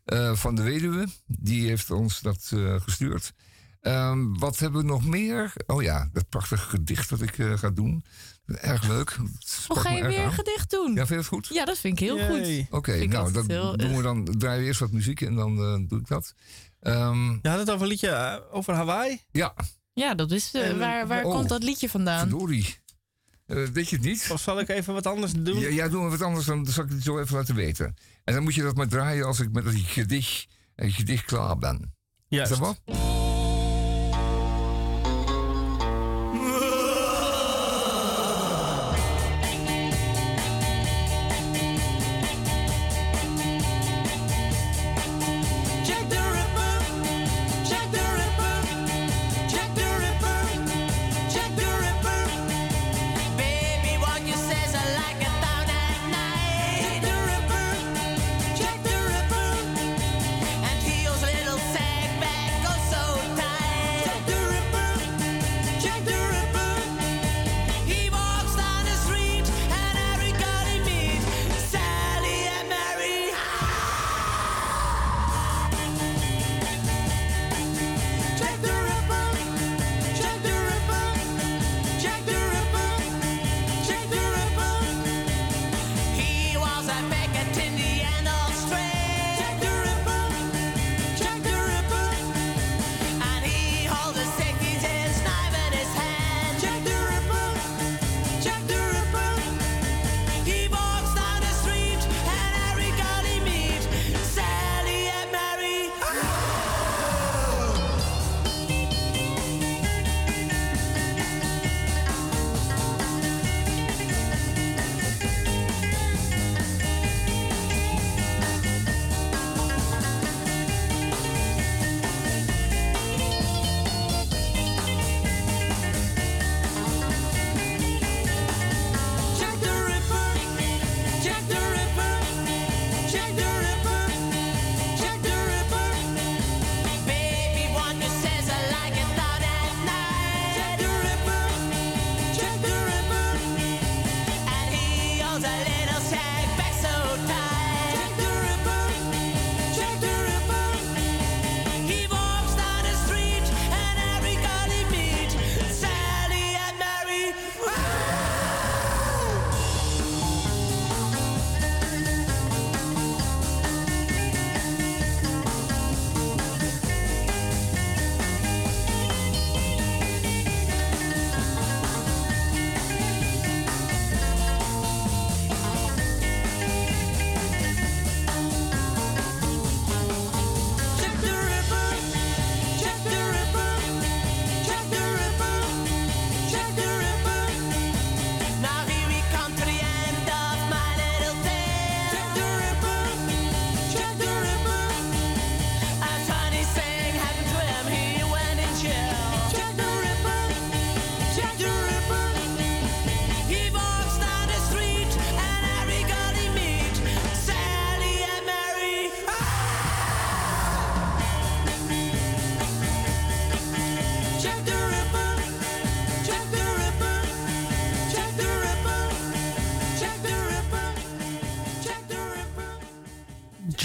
eh, van de weduwe. Die heeft ons dat gestuurd. Ehm, wat hebben we nog meer? Oh ja, dat prachtige gedicht dat ik ga doen. Erg leuk. Hoe ga je weer een gedicht doen? Ja, vind je het goed? Ja, dat vind ik heel goed. Oké, nou, dan heel, doen we dan, draaien we eerst wat muziek en dan eh, doe ik dat. Ehm, Je had het over een liedje eh, over Hawaii? ja, Ja, dat is de, En- waar, waar oh. komt dat liedje vandaan? verdorie. Eh, weet je het niet? Of zal ik even wat anders doen? Ja, ja, doen we wat anders, dan zal ik het zo even laten weten. En dan moet je dat maar draaien als ik met dat gedicht, gedicht klaar ben. Juist. Is dat wat?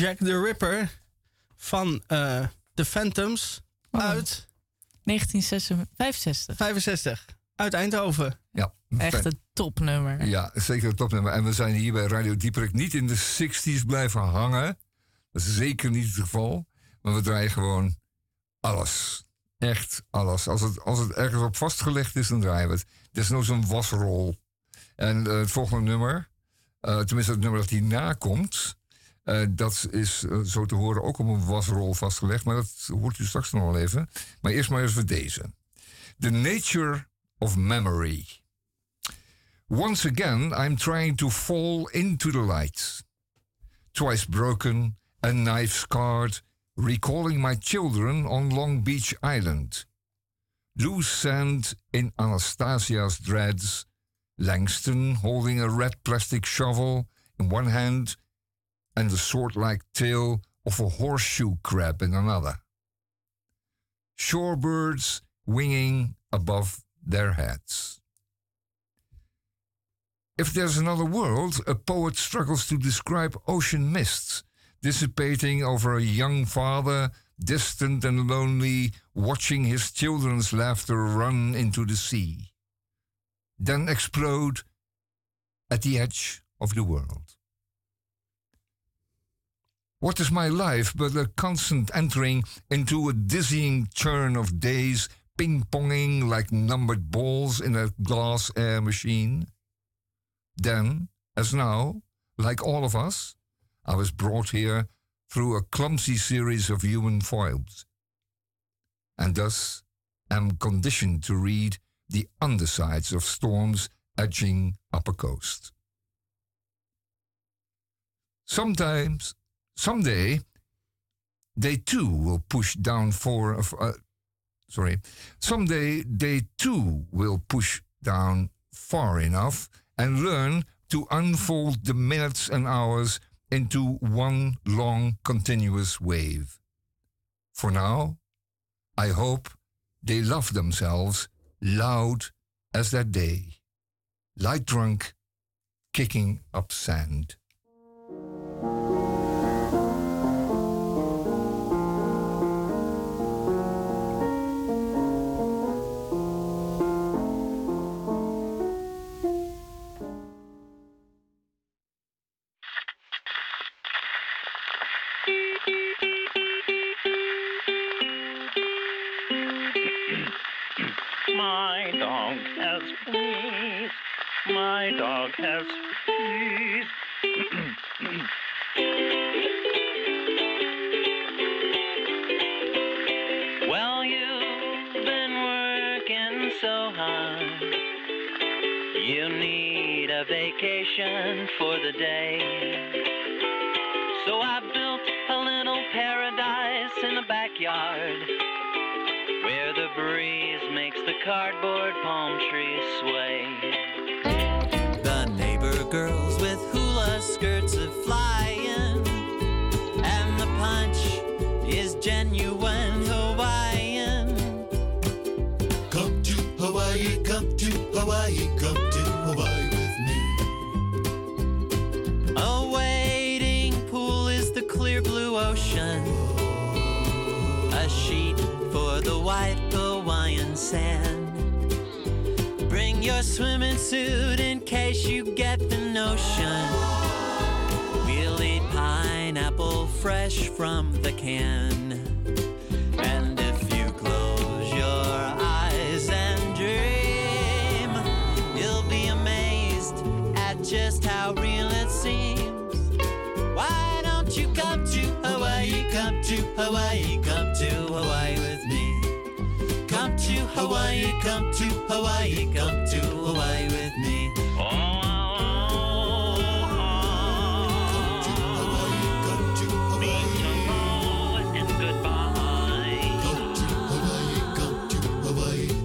Jack the Ripper van eh The Phantoms uit 1965. 65. Uit Eindhoven. Ja. Echt een topnummer. Ja, zeker een topnummer. En we zijn hier bij Radio Dieperik niet in de 60s blijven hangen. Dat is zeker niet het geval. Maar we draaien gewoon alles. Echt alles. Als het, als het ergens op vastgelegd is, dan draaien we het. Desnoods een wasrol. En eh, het volgende nummer, eh, tenminste het nummer dat hierna komt... eh, dat is eh, zo te horen ook op een wasrol vastgelegd. Maar dat hoort u straks nog wel even. Maar eerst maar even deze. The Nature of Memory. Once again, I'm trying to fall into the light. Twice broken, a knife scarred, recalling my children on Long Beach Island. Loose sand in Anastasia's dreads, Langston holding a red plastic shovel in one hand and the sword like tail of a horseshoe crab in another. Shorebirds winging above their heads. If there's another world, a poet struggles to describe ocean mists dissipating over a young father, distant and lonely, watching his children's laughter run into the sea, then explode at the edge of the world. What is my life but a constant entering into a dizzying churn of days, ping ponging like numbered balls in a glass air machine? Then, as now, like all of us, I was brought here through a clumsy series of human foils, and thus am conditioned to read the undersides of storms edging up a coast. Sometimes, someday, they too will push down for. Uh, sorry, someday they too will push down far enough and learn to unfold the minutes and hours into one long continuous wave. For now, I hope they love themselves loud as that day, light drunk, kicking up sand. Well, you've been working so hard. You need a vacation for the day. So I built a little paradise in the backyard where the breeze makes the cardboard genuine Hawaiian. Come to Hawaii, come to Hawaii, come to Hawaii with me. A wading pool is the clear blue ocean, a sheet for the white Hawaiian sand. Bring your swimming suit in case you get the notion. We'll eat pineapple fresh from the can. Hawaii, come to Hawaii with me. Come to Hawaii, come to Hawaii, come to Hawaii with me.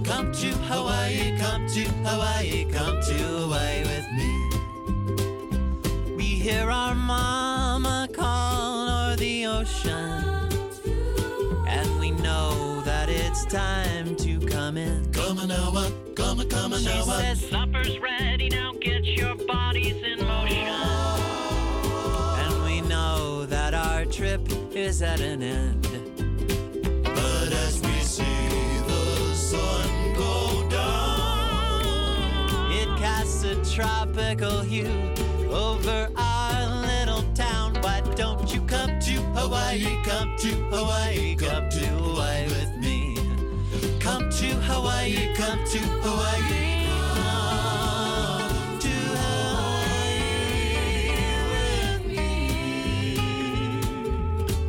Come to Hawaii, come to Hawaii, come to Hawaii with me. We hear our time to come in. Come on now, uh, come on, come on She now. says, Supper's ready, now get your bodies in motion. and we know that our trip is at an end. But as we see the sun go down, It casts a tropical hue over our little town. Why don't you come to Hawaii? Come to Hawaii, come to Hawaii with me. Come to Hawaii, come to Hawaii. Come to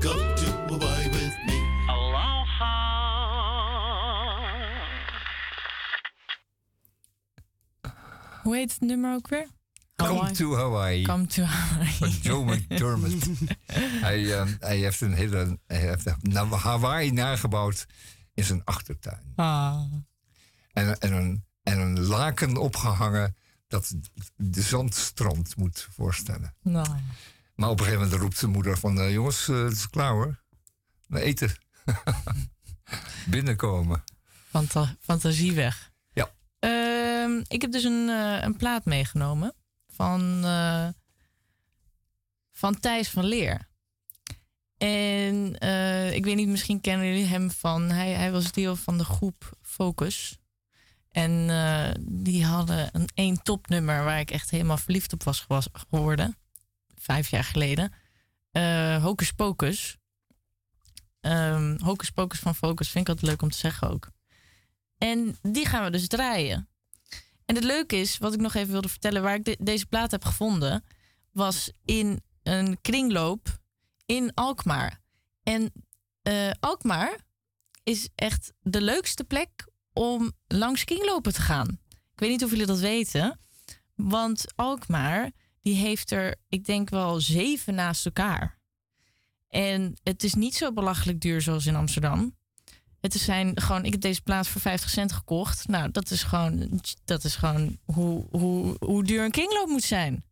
come to Hawaii with me. Aloha. Hoe heet het nummer ook weer? Come Hawaii. to Hawaii. Come to Hawaii. Van Joe McDermott. hij, eh, hij heeft een hele hij heeft Hawaii nagebouwd in zijn achtertuin. Ah. En, en, een, en een laken opgehangen dat de zandstrand moet voorstellen. Nou, Maar op een gegeven moment roept de moeder van... eh, jongens, eh, het is klaar hoor. We eten. Binnenkomen. fanta fantasie weg. Ja. Ehm, ik heb dus een, eh, een plaat meegenomen van, eh, van Thijs van Leer. En eh, ik weet niet, misschien kennen jullie hem van... Hij, hij was deel van de groep Focus. En eh, die hadden een één topnummer waar ik echt helemaal verliefd op was geworden. Vijf jaar geleden. Eh Hocus Pocus. Ehm Hocus Pocus van Focus vind ik altijd leuk om te zeggen ook. En die gaan we dus draaien. En het leuke is, wat ik nog even wilde vertellen, waar ik de- deze plaat heb gevonden, was in een kringloop in Alkmaar. En eh, Alkmaar is echt de leukste plek om langs kringlopen te gaan. Ik weet niet of jullie dat weten, want Alkmaar die heeft er, ik denk wel zeven naast elkaar. En het is niet zo belachelijk duur zoals in Amsterdam. Het zijn gewoon, ik heb deze plaats voor 50 cent gekocht. Nou, dat is gewoon, dat is gewoon hoe, hoe, hoe duur een kringloop moet zijn.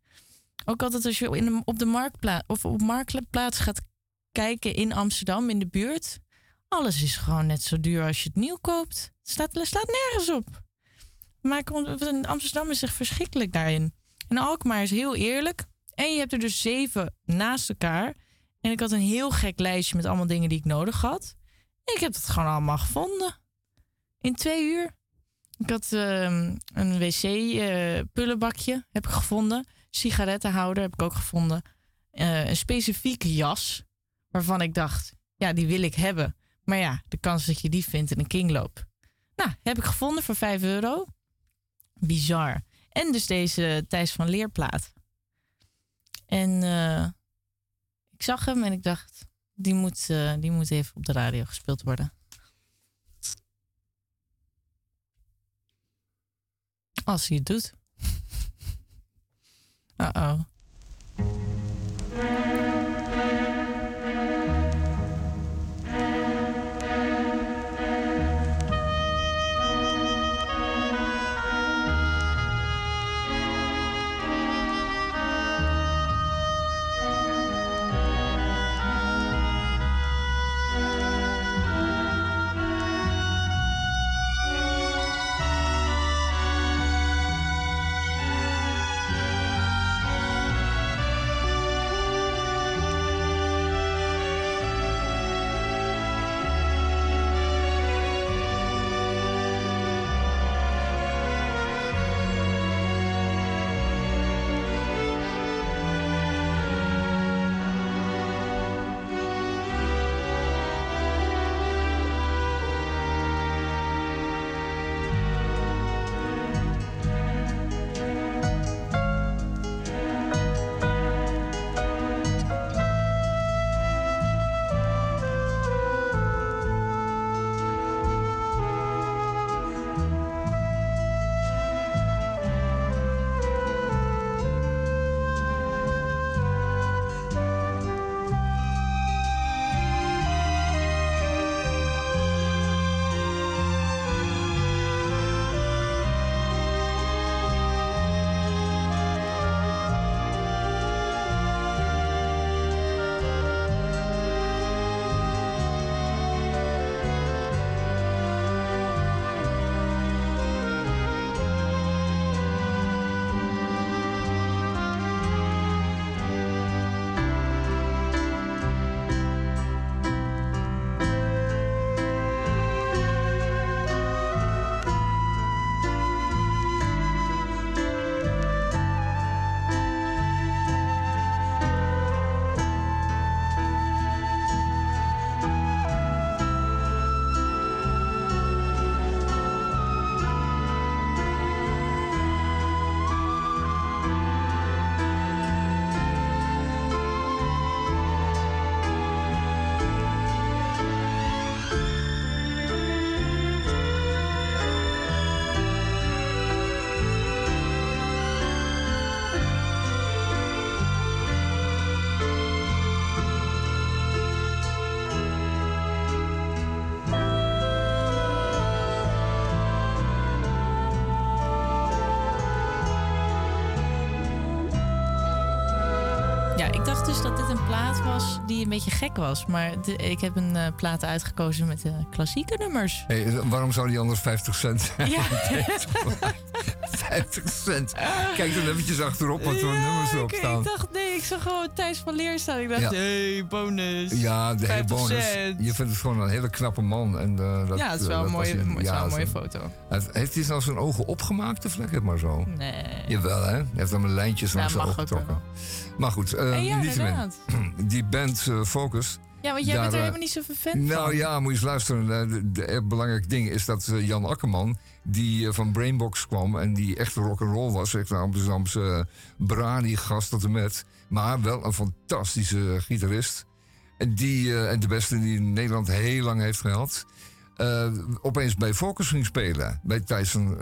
Ook altijd als je in op de marktplaats of op marktplaats gaat kijken in Amsterdam in de buurt. Alles is gewoon net zo duur als je het nieuw koopt. Het staat, staat nergens op. Maar Amsterdam is echt verschrikkelijk daarin. En Alkmaar is heel eerlijk. En je hebt er dus zeven naast elkaar. En ik had een heel gek lijstje met allemaal dingen die ik nodig had. Ik heb het gewoon allemaal gevonden. In twee uur. Ik had ehm, een wc-pullenbakje heb ik gevonden. Sigarettenhouder heb ik ook gevonden. Eh, een specifieke jas. Waarvan ik dacht, ja, die wil ik hebben. Maar ja, de kans dat je die vindt in een kringloop. Nou, heb ik gevonden voor 5 euro. Bizar. En dus deze Thijs van Leerplaat. En eh, ik zag hem en ik dacht, die moet, eh, die moet even op de radio gespeeld worden. Als hij het doet. Uh-oh. Thank die een beetje gek was. Maar de- ik heb een eh, plaat uitgekozen met de klassieke nummers. Hey, waarom zou die anders 50 cent zijn? Ja. 50 cent. Kijk dan eventjes achterop wat voor nummers erop staan. ik dacht, nee, ik zag gewoon Thijs van Leer staan. Ik dacht, Ja. hey, bonus. Ja, de hele 50 bonus. cent. Je vindt het gewoon een hele knappe man. En, eh, dat, Ja, het is wel eh, een mooie, het een mooie foto. Heeft- Heeft hij nou zijn ogen opgemaakt of lekker maar zo? Nee. Jawel, hè? Hij heeft dan mijn lijntjes langs zijn ogen getrokken. Maar goed, eh ja, niettemin. inderdaad. Die band eh, Focus. Ja, want jij daar, bent er eh, helemaal niet zoveel fan Nou van. ja, moet je eens luisteren. Eh, Het belangrijke ding is dat Jan Akkerman, die van Brainbox kwam en die echt rock'n'roll was, echt een Amsterdamse uh, brani-gast tot en met, maar wel een fantastische gitarist. En, die, en de beste die Nederland heel lang heeft gehad. eh, opeens bij Focus ging spelen. Bij Thijs van,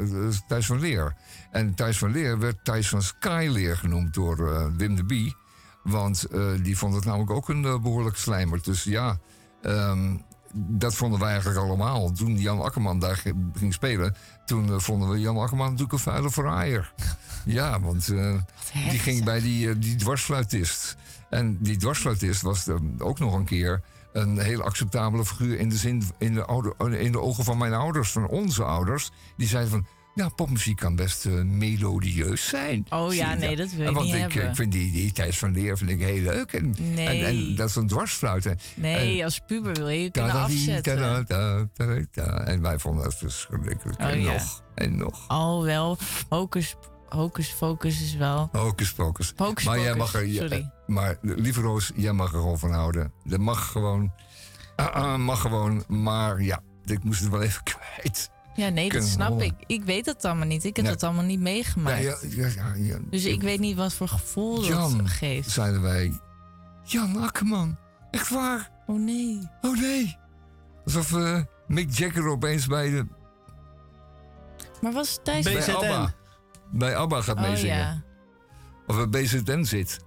Thijs van Leer. En Thijs van Leer werd Thijs van Skyleer genoemd door Wim de Bie. Want eh, die vond het namelijk ook een eh, behoorlijk slijmer. Dus ja, ehm, dat vonden wij eigenlijk allemaal. Toen Jan Akkerman daar ging spelen... toen eh, vonden we Jan Akkerman natuurlijk een vuile verraaier. ja, want die ging bij die, die dwarsfluitist. En die dwarsfluitist was eh, ook nog een keer... een heel acceptabele figuur in de, zin, in, de ouder, in de ogen van mijn ouders, van onze ouders. Die zeiden van... Ja, popmuziek kan best eh, melodieus zijn. Oh ja, nee, dat wil je Want niet ik, hebben. ik vind die, die Thijs van Leer vind ik heel leuk. En, Nee. en, en dat is een dwarsfluiten. Nee, En- als puber wil je kunnen afzetten. En wij vonden dat verschrikkelijk. Oh, en ja. nog, en nog. Oh, wel. Hocus, hocus focus is wel... Hocus. Hocus maar jij pocus, mag er, sorry. maar lieve Roos, jij mag er gewoon van houden. Dat mag gewoon. Ah, ah, mag gewoon. Maar ja, ik moest het wel even kwijt. Ja, nee, dat snap horen. ik. Ik weet dat allemaal niet. Ik heb Nee. dat allemaal niet meegemaakt. Ja, ja, ja, ja, ja. Dus ik weet niet wat voor gevoel dat Jan, geeft. zeiden wij. Jan Akkerman. Echt waar? Oh nee. Oh nee. Alsof eh, Mick Jagger opeens bij de... Maar was Thijs... Bij ABBA. Bij ABBA gaat Oh meezingen. ja. Of bij BZN zit.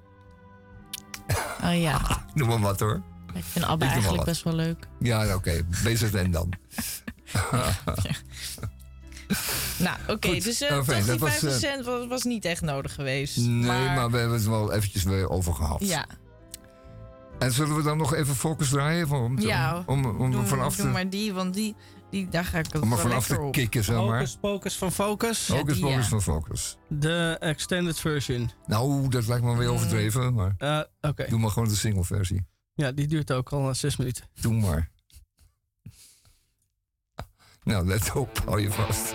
Oh ja. Noem maar wat hoor. Ik vind ABBA Ik eigenlijk best wel leuk. Ja, oké. BZN dan. Nou, oké. Dus eh nou, fijn, toch die dat was, 50 eh, cent was, was niet echt nodig geweest. Nee, maar... we hebben het wel eventjes weer over gehad. Ja, En zullen we dan nog even focus draaien? Om, om, ja om, om, doe, vanaf doe te, maar die, want die, die, daar ga ik het om er wel vanaf te op. kicken, zeg maar. Focus Pocus van Focus. Focus, die, focus ja. van focus. De extended version. Nou, dat lijkt me weer Mm. overdreven, maar Eh, Oké. doe maar gewoon de single versie. Ja, die duurt ook al eh, zes minuten. Doe maar. Nou, let op, hou je vast.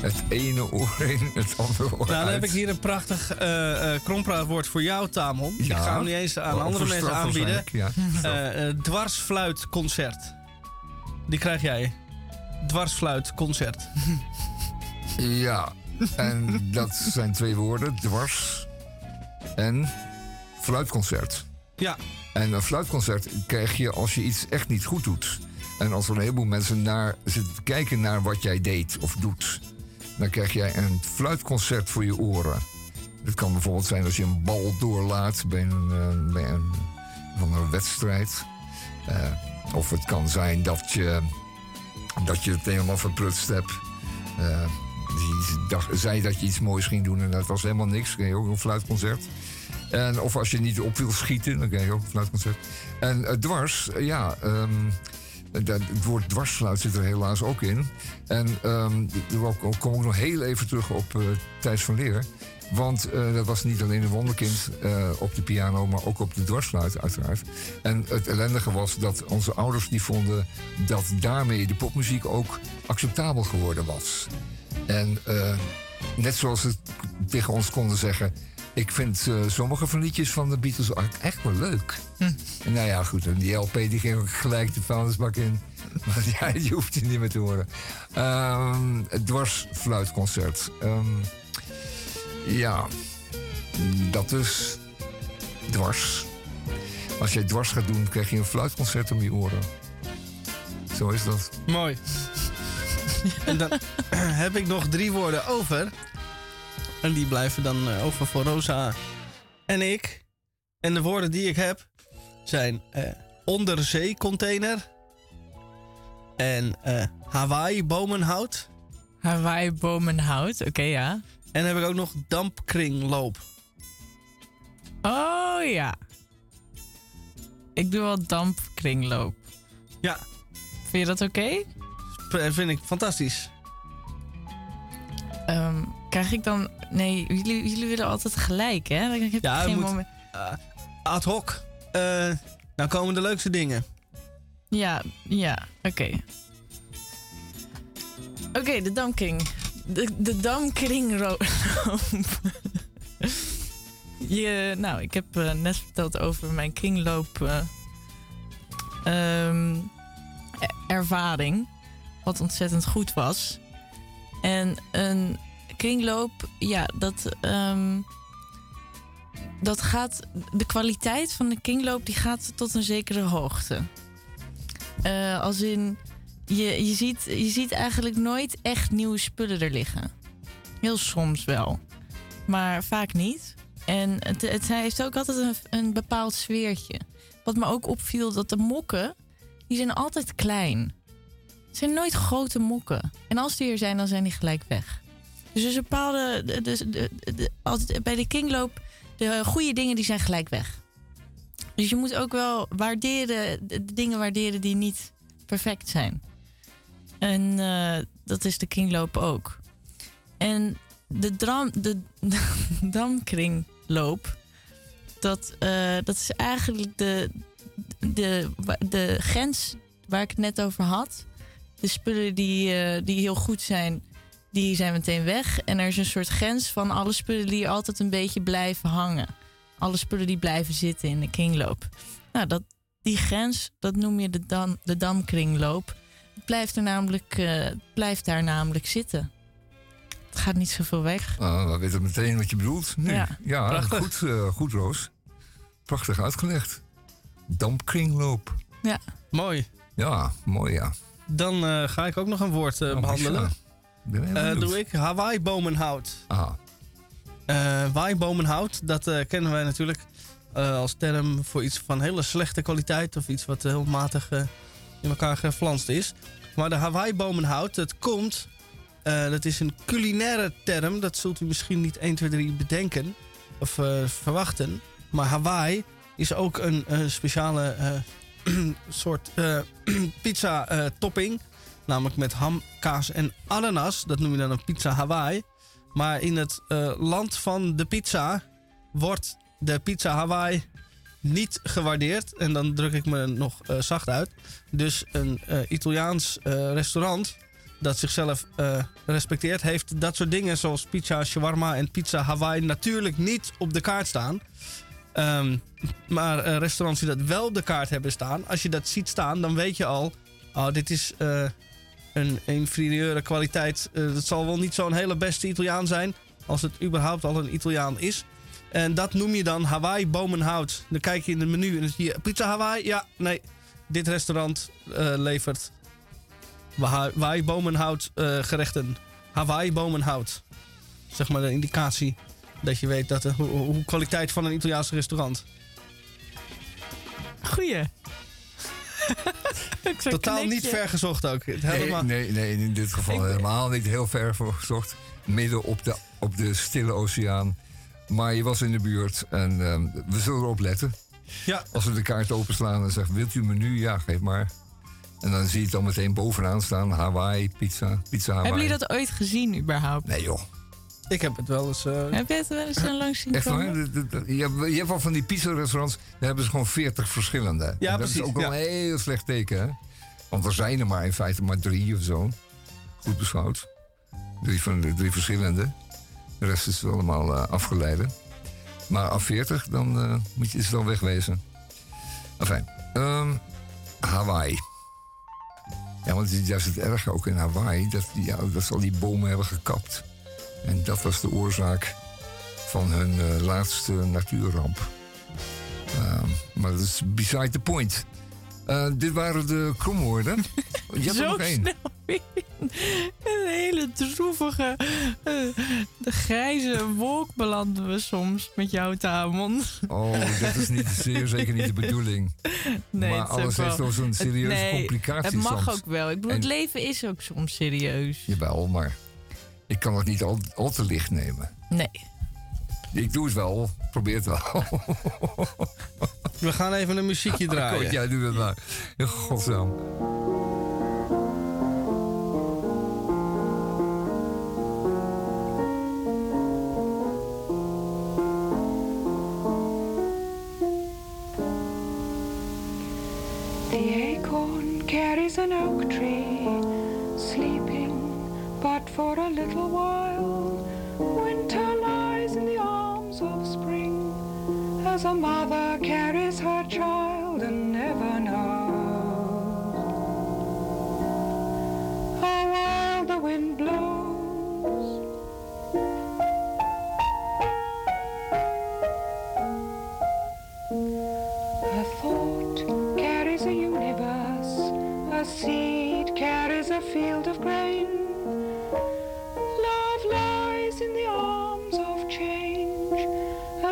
Het ene oor in, het andere oor Nou, dan uit. heb ik hier een prachtig eh eh krompraatwoord voor jou, Tamon. Ik ga hem niet eens aan andere mensen aanbieden. ja. Eh, dwarsfluitconcert. Die krijg jij. Dwarsfluitconcert. Ja, en dat zijn twee woorden. Dwars en fluitconcert. Ja. En een fluitconcert krijg je als je iets echt niet goed doet. En als er een heleboel mensen naar zitten te kijken naar wat jij deed of doet. Dan krijg jij een fluitconcert voor je oren. Het kan bijvoorbeeld zijn als je een bal doorlaat bij een, eh, bij een, van een wedstrijd. Eh, of het kan zijn dat je, dat je het helemaal verprutst hebt. Eh, die dacht, zei dat je iets moois ging doen en dat was helemaal niks. Dan krijg je ook een fluitconcert. En, of als je niet op wil schieten, dan krijg je ook een fluitconcert. En dwars, ja, ehm, dat- het woord dwarsfluit zit er helaas ook in. En ehm daar kom ik nog heel even terug op eh Thijs van Leer. Want eh, dat was niet alleen een wonderkind eh, op de piano, maar ook op de dwarsfluit uiteraard. En het ellendige was dat onze ouders die vonden dat daarmee de popmuziek ook acceptabel geworden was. En eh, net zoals ze tegen ons konden zeggen... ik vind eh, sommige van liedjes van de Beatles echt wel leuk. En nou ja, goed, en die LP die ging ook gelijk de vuilnisbak in. Maar ja, die hoeft je niet meer te horen. Ehm het dwarsfluitconcert. Ehm, ja, dat is dwars. Als jij dwars gaat doen, krijg je een fluitconcert om je oren. Zo is dat. Mooi. en dan heb ik nog drie woorden over. En die blijven dan eh, over voor Rosa en ik. En de woorden die ik heb zijn eh, onderzeecontainer. En eh, Hawaii bomenhout. Hawaii bomenhout, oké ja. En dan heb ik ook nog dampkringloop. Oh ja. Ik doe wel dampkringloop. Ja. Vind je dat oké? Dat vind ik fantastisch. Ehm, krijg ik dan... Nee, jullie, jullie willen altijd gelijk, hè? Ik heb Ja, geen moet, moment... eh, ad hoc. Nou komen de leukste dingen. Ja, ja, oké. Oké, de damkring. De, de damkringloop. Je, nou, ik heb eh, net verteld over mijn kringloop ehm, e- ervaring. Wat ontzettend goed was. En een kringloop, ja, dat, ehm, dat gaat... De kwaliteit van de kringloop die gaat tot een zekere hoogte. Eh, als in, je, je, ziet, je ziet eigenlijk nooit echt nieuwe spullen er liggen. Heel soms wel, maar vaak niet. En het, het heeft ook altijd een, een bepaald sfeertje. Wat me ook opviel, dat de mokken, die zijn altijd klein. Het zijn nooit grote mokken. En als die er zijn, dan zijn die gelijk weg. Dus er is bepaalde... De, de, de, de- altijd bij de kingloop, de goede dingen die zijn gelijk weg. Dus je moet ook wel waarderen, de, dingen waarderen die niet perfect zijn. En eh, dat is de kringloop ook. En de, dram, de, de damkringloop, dat, eh, dat is eigenlijk de, de, de grens waar ik het net over had. De spullen die, eh, die heel goed zijn, die zijn meteen weg. En er is een soort grens van alle spullen die altijd een beetje blijven hangen. Alle spullen die blijven zitten in de kringloop. Nou, dat, die grens, dat noem je de, dam, de damkringloop. Het blijft, er namelijk, eh, het blijft daar namelijk zitten. Het gaat niet zoveel weg. Ah, we weten meteen wat je bedoelt. Nu. Ja, goed, eh, goed, Roos. Prachtig uitgelegd. Dampkringloop. Ja. Mooi. Ja, mooi ja. Dan eh, ga ik ook nog een woord eh, behandelen. ja. Benieuwd. doe ik Hawaii bomenhout. Eh waaibomenhout, dat eh, kennen wij natuurlijk als term voor iets van hele slechte kwaliteit of iets wat heel matig in elkaar geflanst is. Maar de Hawaii-bomenhout, dat komt, dat is een culinaire term, dat zult u misschien niet 1, 2, 3 bedenken of verwachten. Maar Hawaii is ook een speciale soort eh, pizza-topping. Namelijk met ham, kaas en ananas. Dat noem je dan een pizza Hawaii. Maar in het eh, land van de pizza wordt de pizza Hawaii niet gewaardeerd. En dan druk ik me nog eh, zacht uit. Dus een eh, Italiaans restaurant dat zichzelf respecteert, heeft dat soort dingen zoals pizza shawarma en pizza Hawaii natuurlijk niet op de kaart staan. Ehm, maar eh, restaurants die dat wel op de kaart hebben staan, als je dat ziet staan, dan weet je al, oh, dit is een inferieure kwaliteit. Eh, het zal wel niet zo'n hele beste Italiaan zijn, als het überhaupt al een Italiaan is. En dat noem je dan Hawaii bomenhout. Dan kijk je in het menu en dan zie je pizza Hawaii. Ja, nee, dit restaurant eh, levert Wa- Hawaii bomenhout eh, gerechten. Hawaii bomenhout. Zeg maar de indicatie dat je weet dat de hoe kwaliteit van een Italiaans restaurant. Goeie. Totaal niet ver gezocht ook. Nee, helemaal- nee, nee, in dit geval helemaal niet heel ver voor gezocht. Midden op de, op de stille oceaan. Maar je was in de buurt en ehm, we zullen erop letten. Ja. Als we de kaart openslaan en zeggen, wilt u een menu? Ja, geef maar. En dan zie je het dan meteen bovenaan staan. Hawaii, pizza, pizza Hawaii. Hebben jullie dat ooit gezien überhaupt? Nee joh. Ik heb het wel eens... eh, Heb je het wel eens zo langs zien Echt waar? Je hebt, je hebt wel van die pizza-restaurants, daar hebben ze gewoon 40 verschillende. En dat precies, is ook wel ja. een heel slecht teken, hè? Want er zijn er maar in feite maar drie of zo. Goed beschouwd. Drie, van de, drie verschillende. De rest is allemaal eh, afgeleiden. Maar af 40, dan eh, moet je, is het al wegwezen. Enfin, ehm, Hawaii. Ja, want het is juist het erge ook in Hawaii... dat, ja, dat ze al die bomen hebben gekapt. En dat was de oorzaak van hun eh, laatste natuurramp. Ehm, maar dat is beside the point. Eh, dit waren de kromwoorden. Je hebt er Zo één. snel weer. Een hele droevige, eh, de grijze wolk belanden we soms met jou, Tamon. Oh, dat is niet, zeer zeker niet de bedoeling. Nee, maar alles heeft wel- toch zo'n het- serieuze nee, complicatie Het mag soms. ook wel. Ik bedoel, En- het leven is ook soms serieus. Jawel, maar ik kan het niet al, al te licht nemen. Nee. Ik doe het wel, probeer het wel. We gaan even een muziekje draaien. Goed, jij doet het maar. In godsnaam. The acorn carries an oak tree, but for a little while. Winter lies in the arms of spring, as a mother carries her child and never knows how wild the wind blows.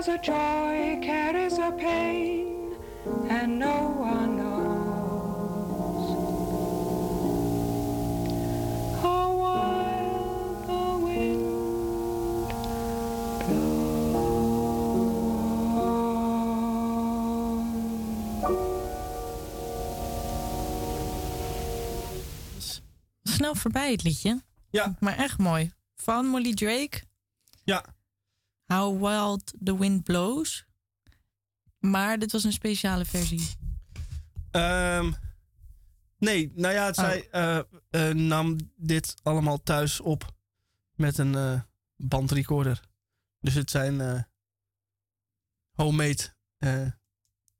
As a joy carries a pain, and no one knows how wild the wind Snel voorbij het liedje. Ja. Maar echt mooi. Van Molly Drake. Ja. How Wild the Wind Blows. Maar dit was een speciale versie. Ehm, nee, nou ja, zij eh, eh, nam dit allemaal thuis op met een eh, bandrecorder. Dus het zijn eh, homemade eh,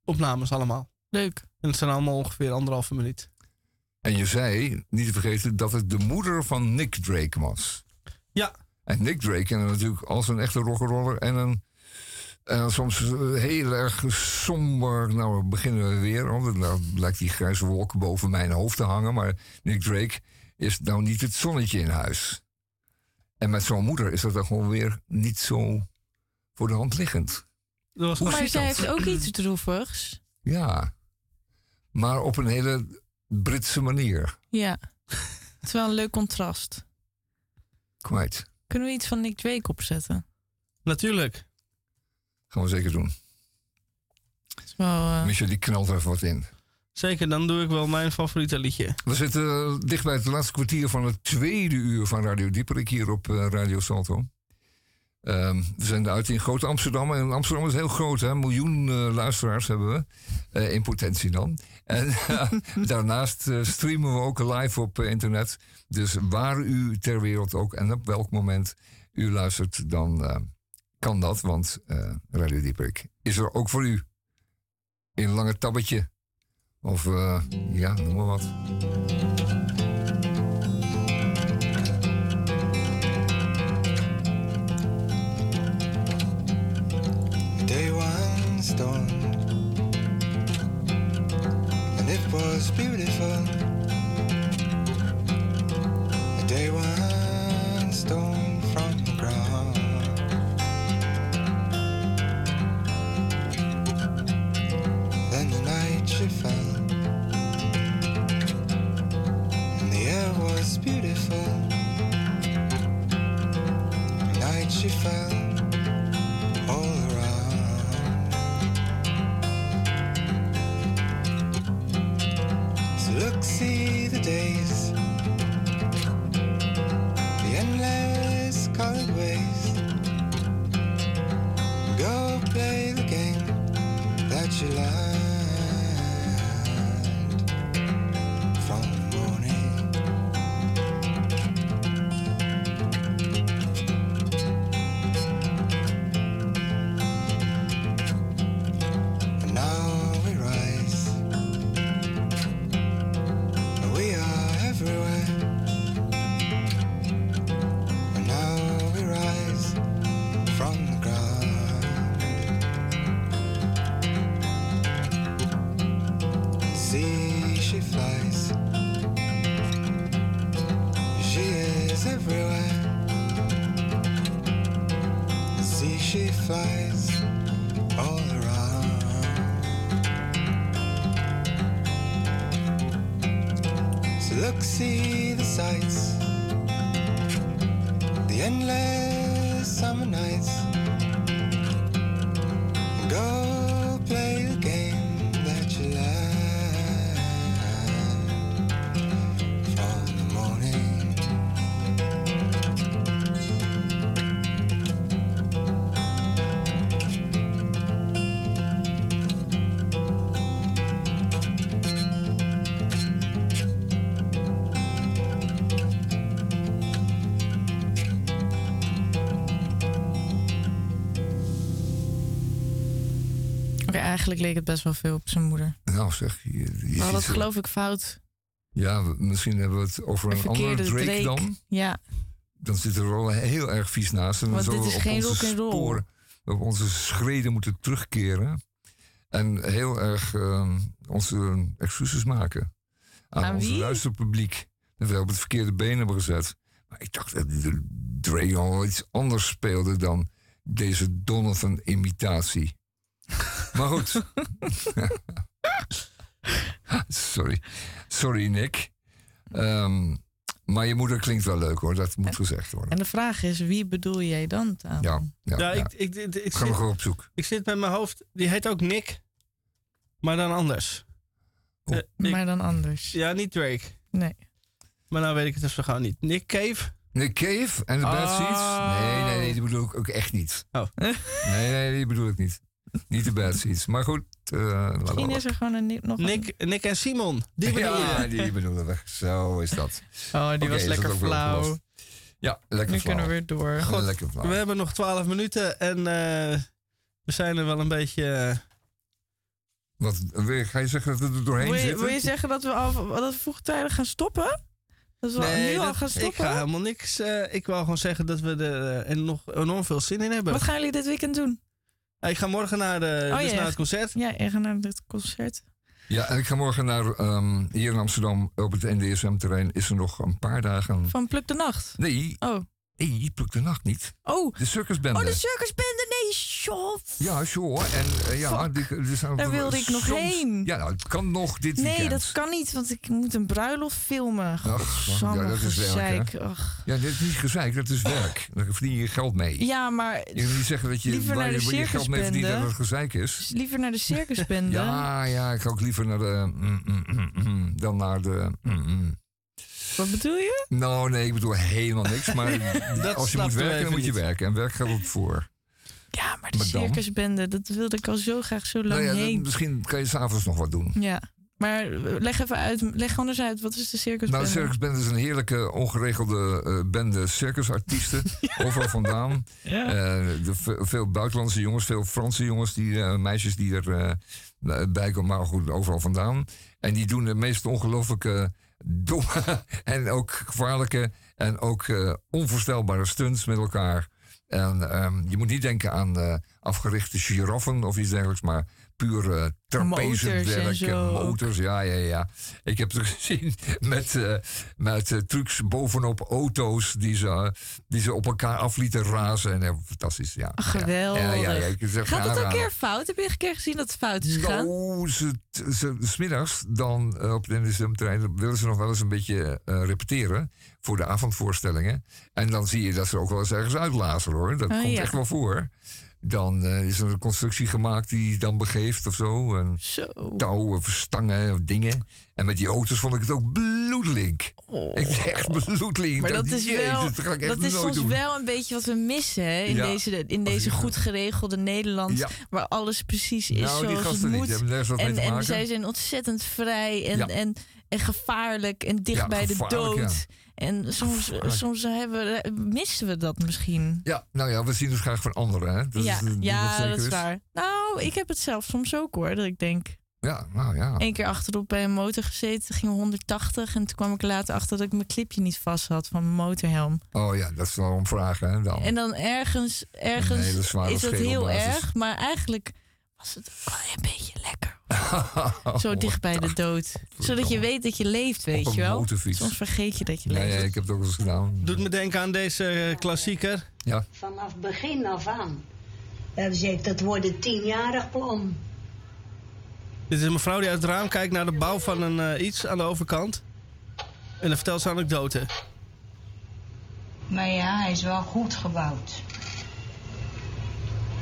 opnames allemaal. Leuk. En het zijn allemaal ongeveer anderhalve minuut. En je zei, niet te vergeten, dat het de moeder van Nick Drake was. Ja. En Nick Drake kennen natuurlijk als een echte rock'n'roller en een... En soms heel erg somber. Nou, we beginnen we weer. Want nou lijkt die grijze wolk boven mijn hoofd te hangen. Maar Nick Drake is nou niet het zonnetje in huis. En met zo'n moeder is dat dan gewoon weer niet zo voor de hand liggend. Hoe maar zij dat? heeft ook iets droevigs. Ja. Maar op een hele Britse manier. Ja. Het is wel een leuk contrast. Kwijt. Kunnen we iets van Nick Drake opzetten? Natuurlijk. Gaan we zeker doen. is wel, eh, Michel, die knalt er even wat in. Zeker, dan doe ik wel mijn favoriete liedje. We zitten eh, dicht bij het laatste kwartier van het tweede uur van Radio Dieperik hier op eh, Radio Salto. Ehm, we zenden uit in Groot Amsterdam. En Amsterdam is heel groot, hè? Miljoen eh, luisteraars hebben we. Eh, in potentie dan. En eh, daarnaast streamen we ook live op internet. Dus waar u ter wereld ook en op welk moment u luistert, dan kan dat. Want Radio Dieperik is er ook voor u. In een lange tabbetje. Of ja, noem maar wat. Day one storm, and it was beautiful. A Day one storm from the ground. Then the night she fell, and the air was beautiful. The night she fell eigenlijk leek het best wel veel op zijn moeder. Nou zeg, je, je het ze- geloof ik fout. Ja, misschien hebben we het over een, Een andere Drake, Drake. dan. Ja, Dan zit er wel heel erg vies naast. En dan Want dit is geen rock'n'roll. sporen, op onze schreden moeten terugkeren. En heel erg ehm, onze excuses maken. Aan, Aan ons luisterpubliek. Dat we op het verkeerde been hebben gezet. Maar ik dacht dat de Dre al iets anders speelde dan deze Donovan-imitatie. Maar goed. Sorry. Sorry, Nick. Ehm, maar je moeder klinkt wel leuk hoor, dat moet gezegd worden. en de vraag is, wie bedoel jij dan? Aan? Ja, ja, Ja, ja. ik, ik, ik, ik, Ga gewoon op zoek. ik zit met mijn hoofd. Die heet ook Nick. Maar dan anders. Eh, Maar dan anders. ja, niet Drake. Nee. Maar nou weet ik het dus gauw niet. Nick Cave? Nick Cave en de Bad. Seeds? Nee, nee, nee, die bedoel ik ook echt niet. Oh. Nee, nee, die bedoel ik niet. Niet de Bad Seeds. Maar goed, eh laten Misschien we- is er gewoon een, nog een... Nick, en Simon. Die bedoel Ja, je? die bedoelen we. Zo is dat. Oh, die was lekker flauw. Ja, lekker Nu flauw. kunnen we weer door. God. Lekker flauw. We hebben nog 12 minuten en eh, we zijn er wel een beetje. eh, Wat, ga je zeggen dat we er doorheen Wil je, zitten? wil je zeggen dat we, al, dat we vroegtijdig gaan stoppen? Dat we nu al gaan ik stoppen? ga helemaal niks. eh, ik wil gewoon zeggen dat we er en nog enorm veel zin in hebben. Wat gaan jullie dit weekend doen? Ja, ik ga morgen naar, de, Oh, dus ja. naar het concert. Ja, je gaat naar het concert. Ja, en ik ga morgen naar, ehm, hier in Amsterdam, op het NDSM-terrein, is er nog een paar dagen... Van Pluk de Nacht? Nee, Oh. nee, pluk de nacht niet. Oh. De circusbende. Oh, de circusbende. Nee. Ja, sure. En eh, ja, die, die zijn Daar wilde ik nog heen. Ja, nou, het kan nog dit Nee, weekend. dat kan niet, want ik moet een bruiloft filmen. Ach, ja, dat is werk, gezeik. Ach. Ja, dit is niet gezeik, dat is werk. Daar verdien je geld mee. Ja, maar Je moet niet zeggen dat je, Liever waar naar je, de waar je geld mee verdient dat het gezeik is. liever naar de circusbende. Ja, ja, ik ga ook liever naar de... mm, mm, mm, dan naar de... Wat bedoel je? Nou, nee, ik bedoel helemaal niks. Maar als je moet werken, dan moet je werken. En werk gaat op voor. Ja, maar de Maar circusbende, dat wilde ik al zo graag zo lang Nou ja, heen. misschien kan je s'avonds nog wat doen. Ja, maar leg even uit, leg anders uit. Wat is de circusbende? Nou, de Circusbende is een heerlijke, ongeregelde eh, bende circusartiesten. Overal vandaan. Ja. Eh, de, ve- veel buitenlandse jongens, veel Franse jongens, die, eh, meisjes die er bij komen. Maar goed, overal vandaan. En die doen de meest ongelooflijke, domme en ook gevaarlijke en ook onvoorstelbare stunts met elkaar. En ehm, je moet niet denken aan eh, afgerichte giraffen of iets dergelijks, maar puur uh, Motors en en zo ook. motors. Ja, ja, ja. Ik heb het gezien met, eh, met eh, trucs bovenop auto's die ze, die ze op elkaar af lieten razen. En, fantastisch, ja. Geweldig. Ja, ja, ja, ik zeg, Gaat het ook een keer fout? Heb je een keer gezien dat het fout is gegaan? Nou, ze, ze, smiddags dan op de NSM-trein willen ze nog wel eens een beetje repeteren voor de avondvoorstellingen. En dan zie je dat ze ook wel eens ergens uitlazeren hoor. Dat Oh, komt echt wel voor. Dan eh, is er een constructie gemaakt die dan begeeft of zo. En touwen, stangen, of dingen. En met die auto's vond ik het ook bloedlink. Ik zeg echt bloedlink. Oh. Maar dat is, wel, dat ik is soms doen. wel een beetje wat we missen hè? in Ja. deze, in deze goed geregelde Nederland. Ja. Waar alles precies is Nou, zoals het niet, moet. en en zij zijn ontzettend vrij en, Ja. en, en gevaarlijk en dicht bij de dood. En soms, soms hebben, we- missen we dat misschien. Ja, nou ja, we zien het graag van anderen. Hè? Dat ja, is, eh, ja dat is waar. Nou, ik heb het zelf soms ook hoor. Dat ik denk, Ja, nou ja. Eén keer achterop bij een motor gezeten, ging 180. En toen kwam ik later achter dat ik mijn clipje niet vast had van mijn motorhelm. Oh ja, dat is wel om vragen. Hè, dan. En dan ergens, ergens Een is dat heel erg. Maar eigenlijk was het een beetje lekker. Zo dicht bij de dood. Zodat je weet dat je leeft, weet je wel. motorfiets. Soms vergeet je dat je leeft. ja, ik heb het ook eens gedaan. Doet me denken aan deze eh, klassieker. Ja. Vanaf begin af aan. We hebben gezegd, dat wordt een tienjarig plan. Dit is een mevrouw die uit het raam kijkt naar de bouw van een eh, iets aan de overkant. En dan vertelt ze anekdote. Maar ja, hij is wel goed gebouwd.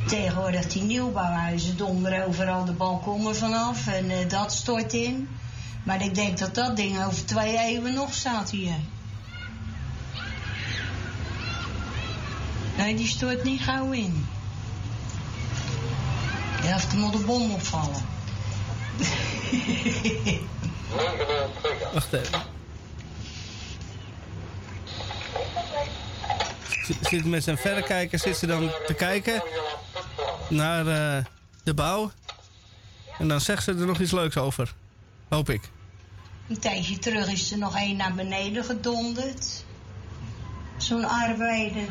Tegenwoordig die nieuwbouwhuizen donderen overal de balkonnen vanaf en eh, dat stort in. Maar ik denk dat dat ding over twee eeuwen nog staat hier. Nee, die stort niet gauw in. Ja, of er moet een bom opvallen. Wacht even. Zit met zijn verrekijker zit ze dan te kijken naar eh, de bouw. En dan zegt ze er nog iets leuks over. Hoop ik. Een tijdje terug is er nog één naar beneden gedonderd. Zo'n arbeider.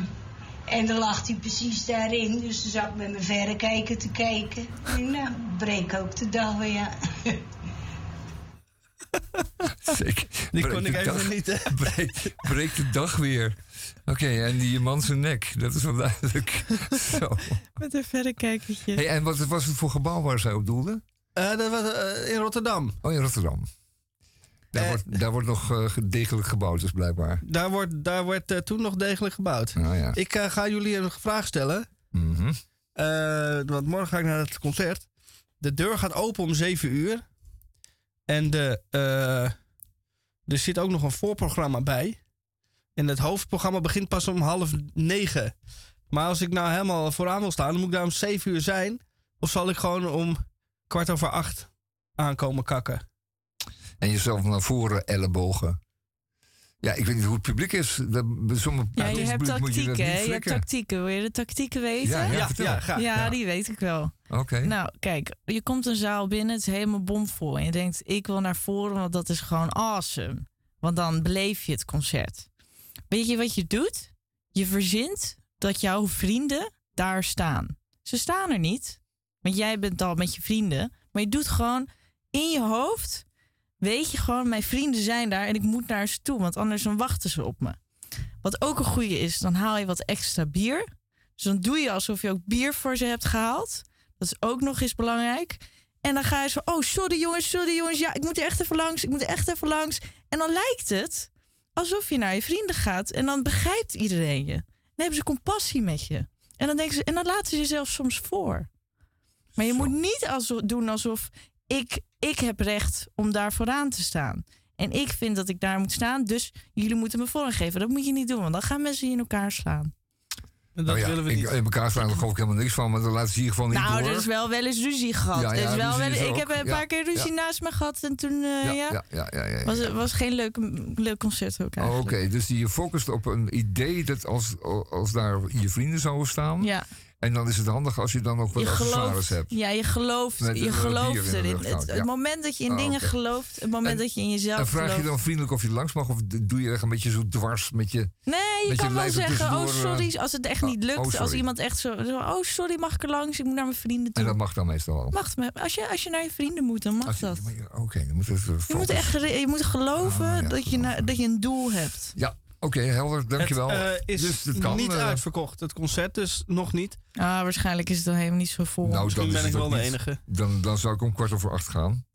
En dan lag hij precies daarin. Dus toen zat ik met mijn verrekijker te kijken. Denk, nou, breek ook de dag weer. Zeker. Die kon ik de even dag- niet, hè? Breek, breek de dag weer. Oké, en die man zijn nek. Dat is wel duidelijk. Zo. Met een verrekijkertje. Hey, en wat was het voor gebouw waar zij op doelde? Eh, dat was eh, in Rotterdam. Oh, in Rotterdam. Daar, wordt, daar wordt nog eh, degelijk gebouwd, dus blijkbaar. Daar wordt, daar wordt eh, toen nog degelijk gebouwd. Nou ja. Ik eh, ga jullie een vraag stellen. Mhm. Eh, want morgen ga ik naar het concert. De deur gaat open om 7 uur. En de, eh, er zit ook nog een voorprogramma bij. En het hoofdprogramma begint pas om half negen. Maar als ik nou helemaal vooraan wil staan, dan moet ik daar om 7 uur zijn. Of zal ik gewoon om kwart over acht aankomen kakken? En jezelf naar voren ellebogen. Ja, ik weet niet hoe het publiek is. Sommige Ja, je hebt publiek moet je dat tactieken? Je hebt tactieken. Wil je de tactieken weten? Ja, ja. Ja, Ja. die weet ik wel. Oké. Nou, kijk, je komt een zaal binnen, het is helemaal bomvol. En je denkt, ik wil naar voren, want dat is gewoon awesome. Want dan beleef je het concert. Weet je wat je doet? Je verzint dat jouw vrienden daar staan. Ze staan er niet, want jij bent al met je vrienden. Maar je doet gewoon in je hoofd, weet je gewoon, mijn vrienden zijn daar en ik moet naar ze toe, want anders dan wachten ze op me. Wat ook een goede is, dan haal je wat extra bier. Dus dan doe je alsof je ook bier voor ze hebt gehaald. Dat is ook nog eens belangrijk. En dan ga je zo, oh sorry jongens, sorry jongens, ja, ik moet er echt even langs, ik moet er echt even langs. En dan lijkt het alsof je naar je vrienden gaat en dan begrijpt iedereen je. Dan hebben ze compassie met je. En dan denken ze, en dan laten ze je zelfs soms voor. Maar je moet niet alsof, doen alsof ik, ik heb recht om daar vooraan te staan. En ik vind dat ik daar moet staan. Dus jullie moeten me vorm geven. Dat moet je niet doen, want dan gaan mensen je in elkaar slaan. Dat Nou ja, willen we ik- niet. In elkaar slaan, daar geloof ik helemaal niks van, maar dan laten ze in ieder geval niet nou, door. er is wel wel eens ruzie gehad. Ja, Er ja, is wel ruzie wel, is ik ook. heb een Ja, paar keer ruzie ja. naast me gehad. En toen, eh, ja, ja, ja, ja, ja, ja, Was, ja. was geen leuk, leuk concert ook Oh, eigenlijk. Oké, dus je focust op een idee dat als, als daar je vrienden zouden staan. Ja. En dan is het handig als je dan ook wat accessoires gelooft, hebt. ja, je gelooft, Met je gelooft erin. Het, ja. het moment dat je in Ah, dingen gelooft, het moment dat je in jezelf En vraag je gelooft. dan vriendelijk of je langs mag? Of doe je echt een beetje zo dwars met je... Nee, je met kan wel zeggen, oh eh, sorry, als het echt ah, niet lukt. oh, als iemand echt zo, oh sorry, mag ik er langs? Ik moet naar mijn vrienden toe. En dat mag dan meestal wel. Mag me- als, je, als je naar je vrienden moet, dan mag dat. Oké, dan moet het... eh, Je moet echt je moet geloven dat, je dat je een doel hebt. Ja, oké, helder, dankjewel. Het eh, is dus het kan, niet eh, uitverkocht, het concert, dus nog niet. Ah, waarschijnlijk is het dan helemaal niet zo vol. Nou, Misschien dan ben ik wel de enige. Dan, dan zou ik om kwart over acht gaan.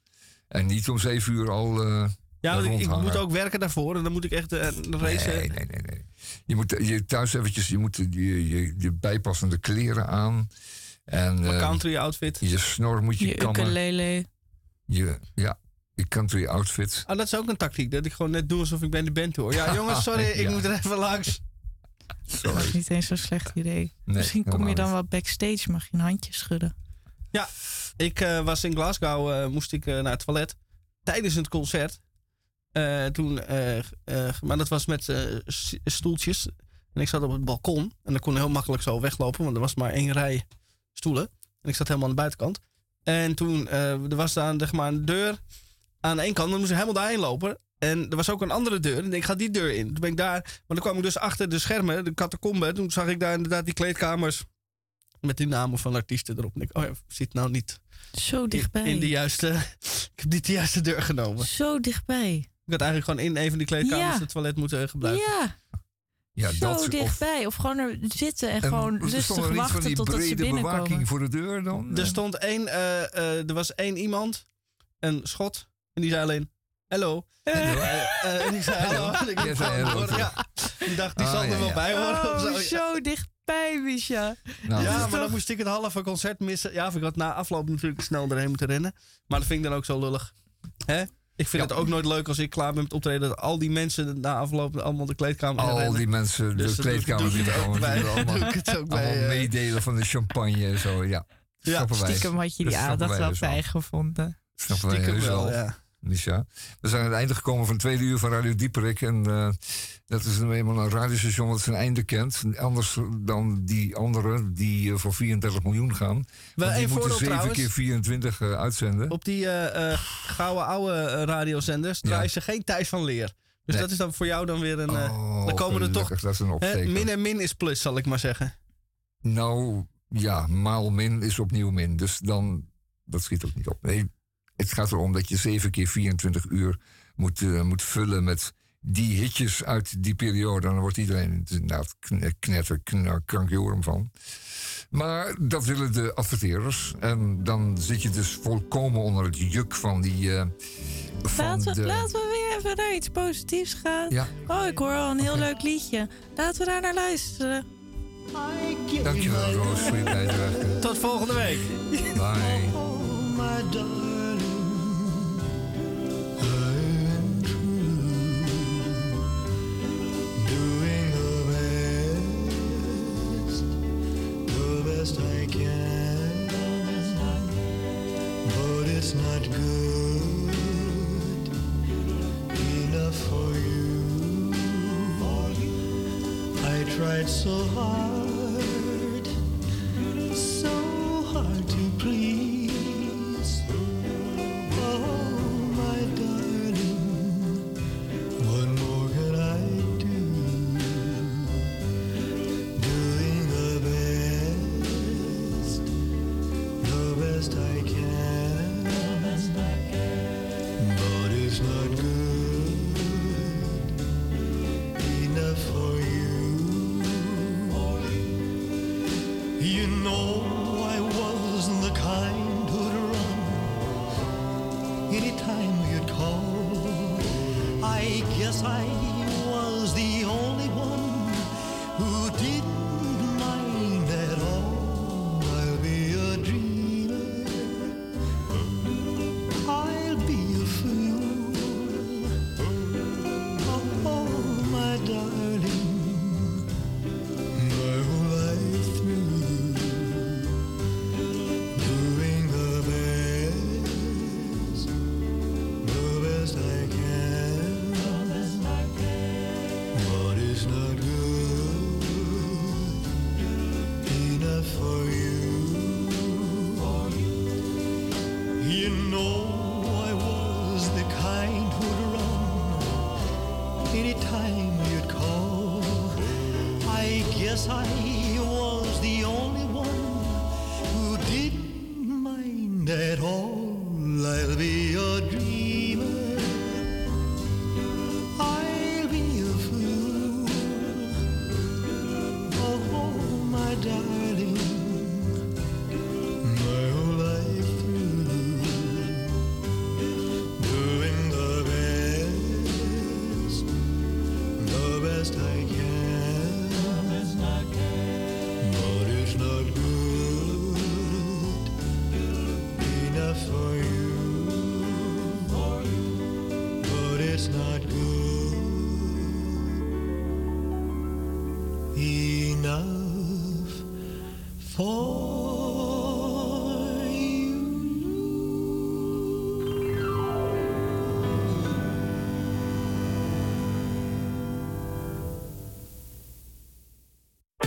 En niet om zeven uur al. eh Ja, want ik, ik moet ook werken daarvoor en dan moet ik echt een race... Nee, nee, nee, nee. Je moet je thuis eventjes, je moet je, je, je bijpassende kleren aan. En, Mijn country outfit. Je snor moet je, Je kammen. ukulele. Je, ja, je country outfit. Ah, dat is ook een tactiek, dat ik gewoon net doe alsof ik bij de band hoor. Ja, jongens, sorry, ik moet er even langs. Dat is niet eens zo'n slecht idee. Nee, Misschien kom je dan wel backstage, mag je een handje schudden. Ja, ik eh, was in Glasgow, eh, moest ik eh, naar het toilet tijdens het concert. Eh, toen, maar dat was met eh, stoeltjes. En ik zat op het balkon. En dan kon ik heel makkelijk zo weglopen, want er was maar één rij stoelen. En ik zat helemaal aan de buitenkant. En toen eh, er was daar zeg maar, een deur aan één kant. Dan moest ik helemaal daarheen lopen. En er was ook een andere deur. En ik ga die deur in. Toen ben ik daar. Maar dan kwam ik dus achter de schermen, de catacombe. Toen zag ik daar inderdaad die kleedkamers. Met die namen van artiesten erop. En ik, oh ja, zit nou niet. Zo dichtbij. In, in de juiste. Ik heb niet de juiste deur genomen. Zo dichtbij. Ik had eigenlijk gewoon in een van die kleedkamers Ja. het toilet moeten gebruiken. Ja, Ja, zo dat, dichtbij. Of gewoon er zitten en en gewoon rustig er wachten die totdat ze binnenkomen. bewaking voor de deur dan? Er stond één, eh, eh, er was één iemand, een schot, en die zei alleen, hello. Hallo. En ik zei ik ja. Die dacht, die Ah, zal er ja, wel ja. bij horen. of Oh, zo. zo dichtbij, Misha. Nou, ja, maar dan moest ik het halve concert missen. Ja, of ik had na afloop natuurlijk snel erheen moeten rennen. Maar dat vind ik dan ook zo lullig. Hè? Ik vind Ja. het ook nooit leuk als ik klaar ben met optreden... dat al die mensen na afloop allemaal de kleedkamer Al inrennen. die mensen, Dus de ik- kleedkamer die ook bij, allemaal eh, meedelen van de champagne en zo, ja. Ja. Stiekem had je die aandacht wel dus wel. bijgevonden. Stiekem wel. ja. Dus ja, we zijn aan het einde gekomen van het tweede uur van Radio Dieperik. En eh, dat is nu eenmaal een radiostation dat zijn einde kent. Anders dan die anderen die eh, voor 34 miljoen gaan. Wel die moeten voordeel 7 trouwens. keer 24 eh, uitzenden. Op die gouden oude radiozenders draaien ze geen Thijs van Leer. Dus Nee. dat is dan voor jou dan weer een... Oh, dan komen er toch... gelukkig, dat is een hè, opsteker. min en min is plus, zal ik maar zeggen. Nou, ja, maal min is opnieuw min. Dus dan, dat schiet ook niet op. Nee, het gaat erom dat je 7 keer 24 uur moet, eh, moet vullen met die hitjes uit die periode. En dan wordt iedereen inderdaad kn- knetter, kn- krankjorum van. Maar dat willen de adverteerders. En dan zit je dus volkomen onder het juk van die... eh, van Laten we, de, laten we weer even naar iets positiefs gaan. Ja. Oh, ik hoor al een heel leuk liedje. Laten we daar naar luisteren. Dankjewel Roos voor je bijdrage. Tot volgende week. Bye.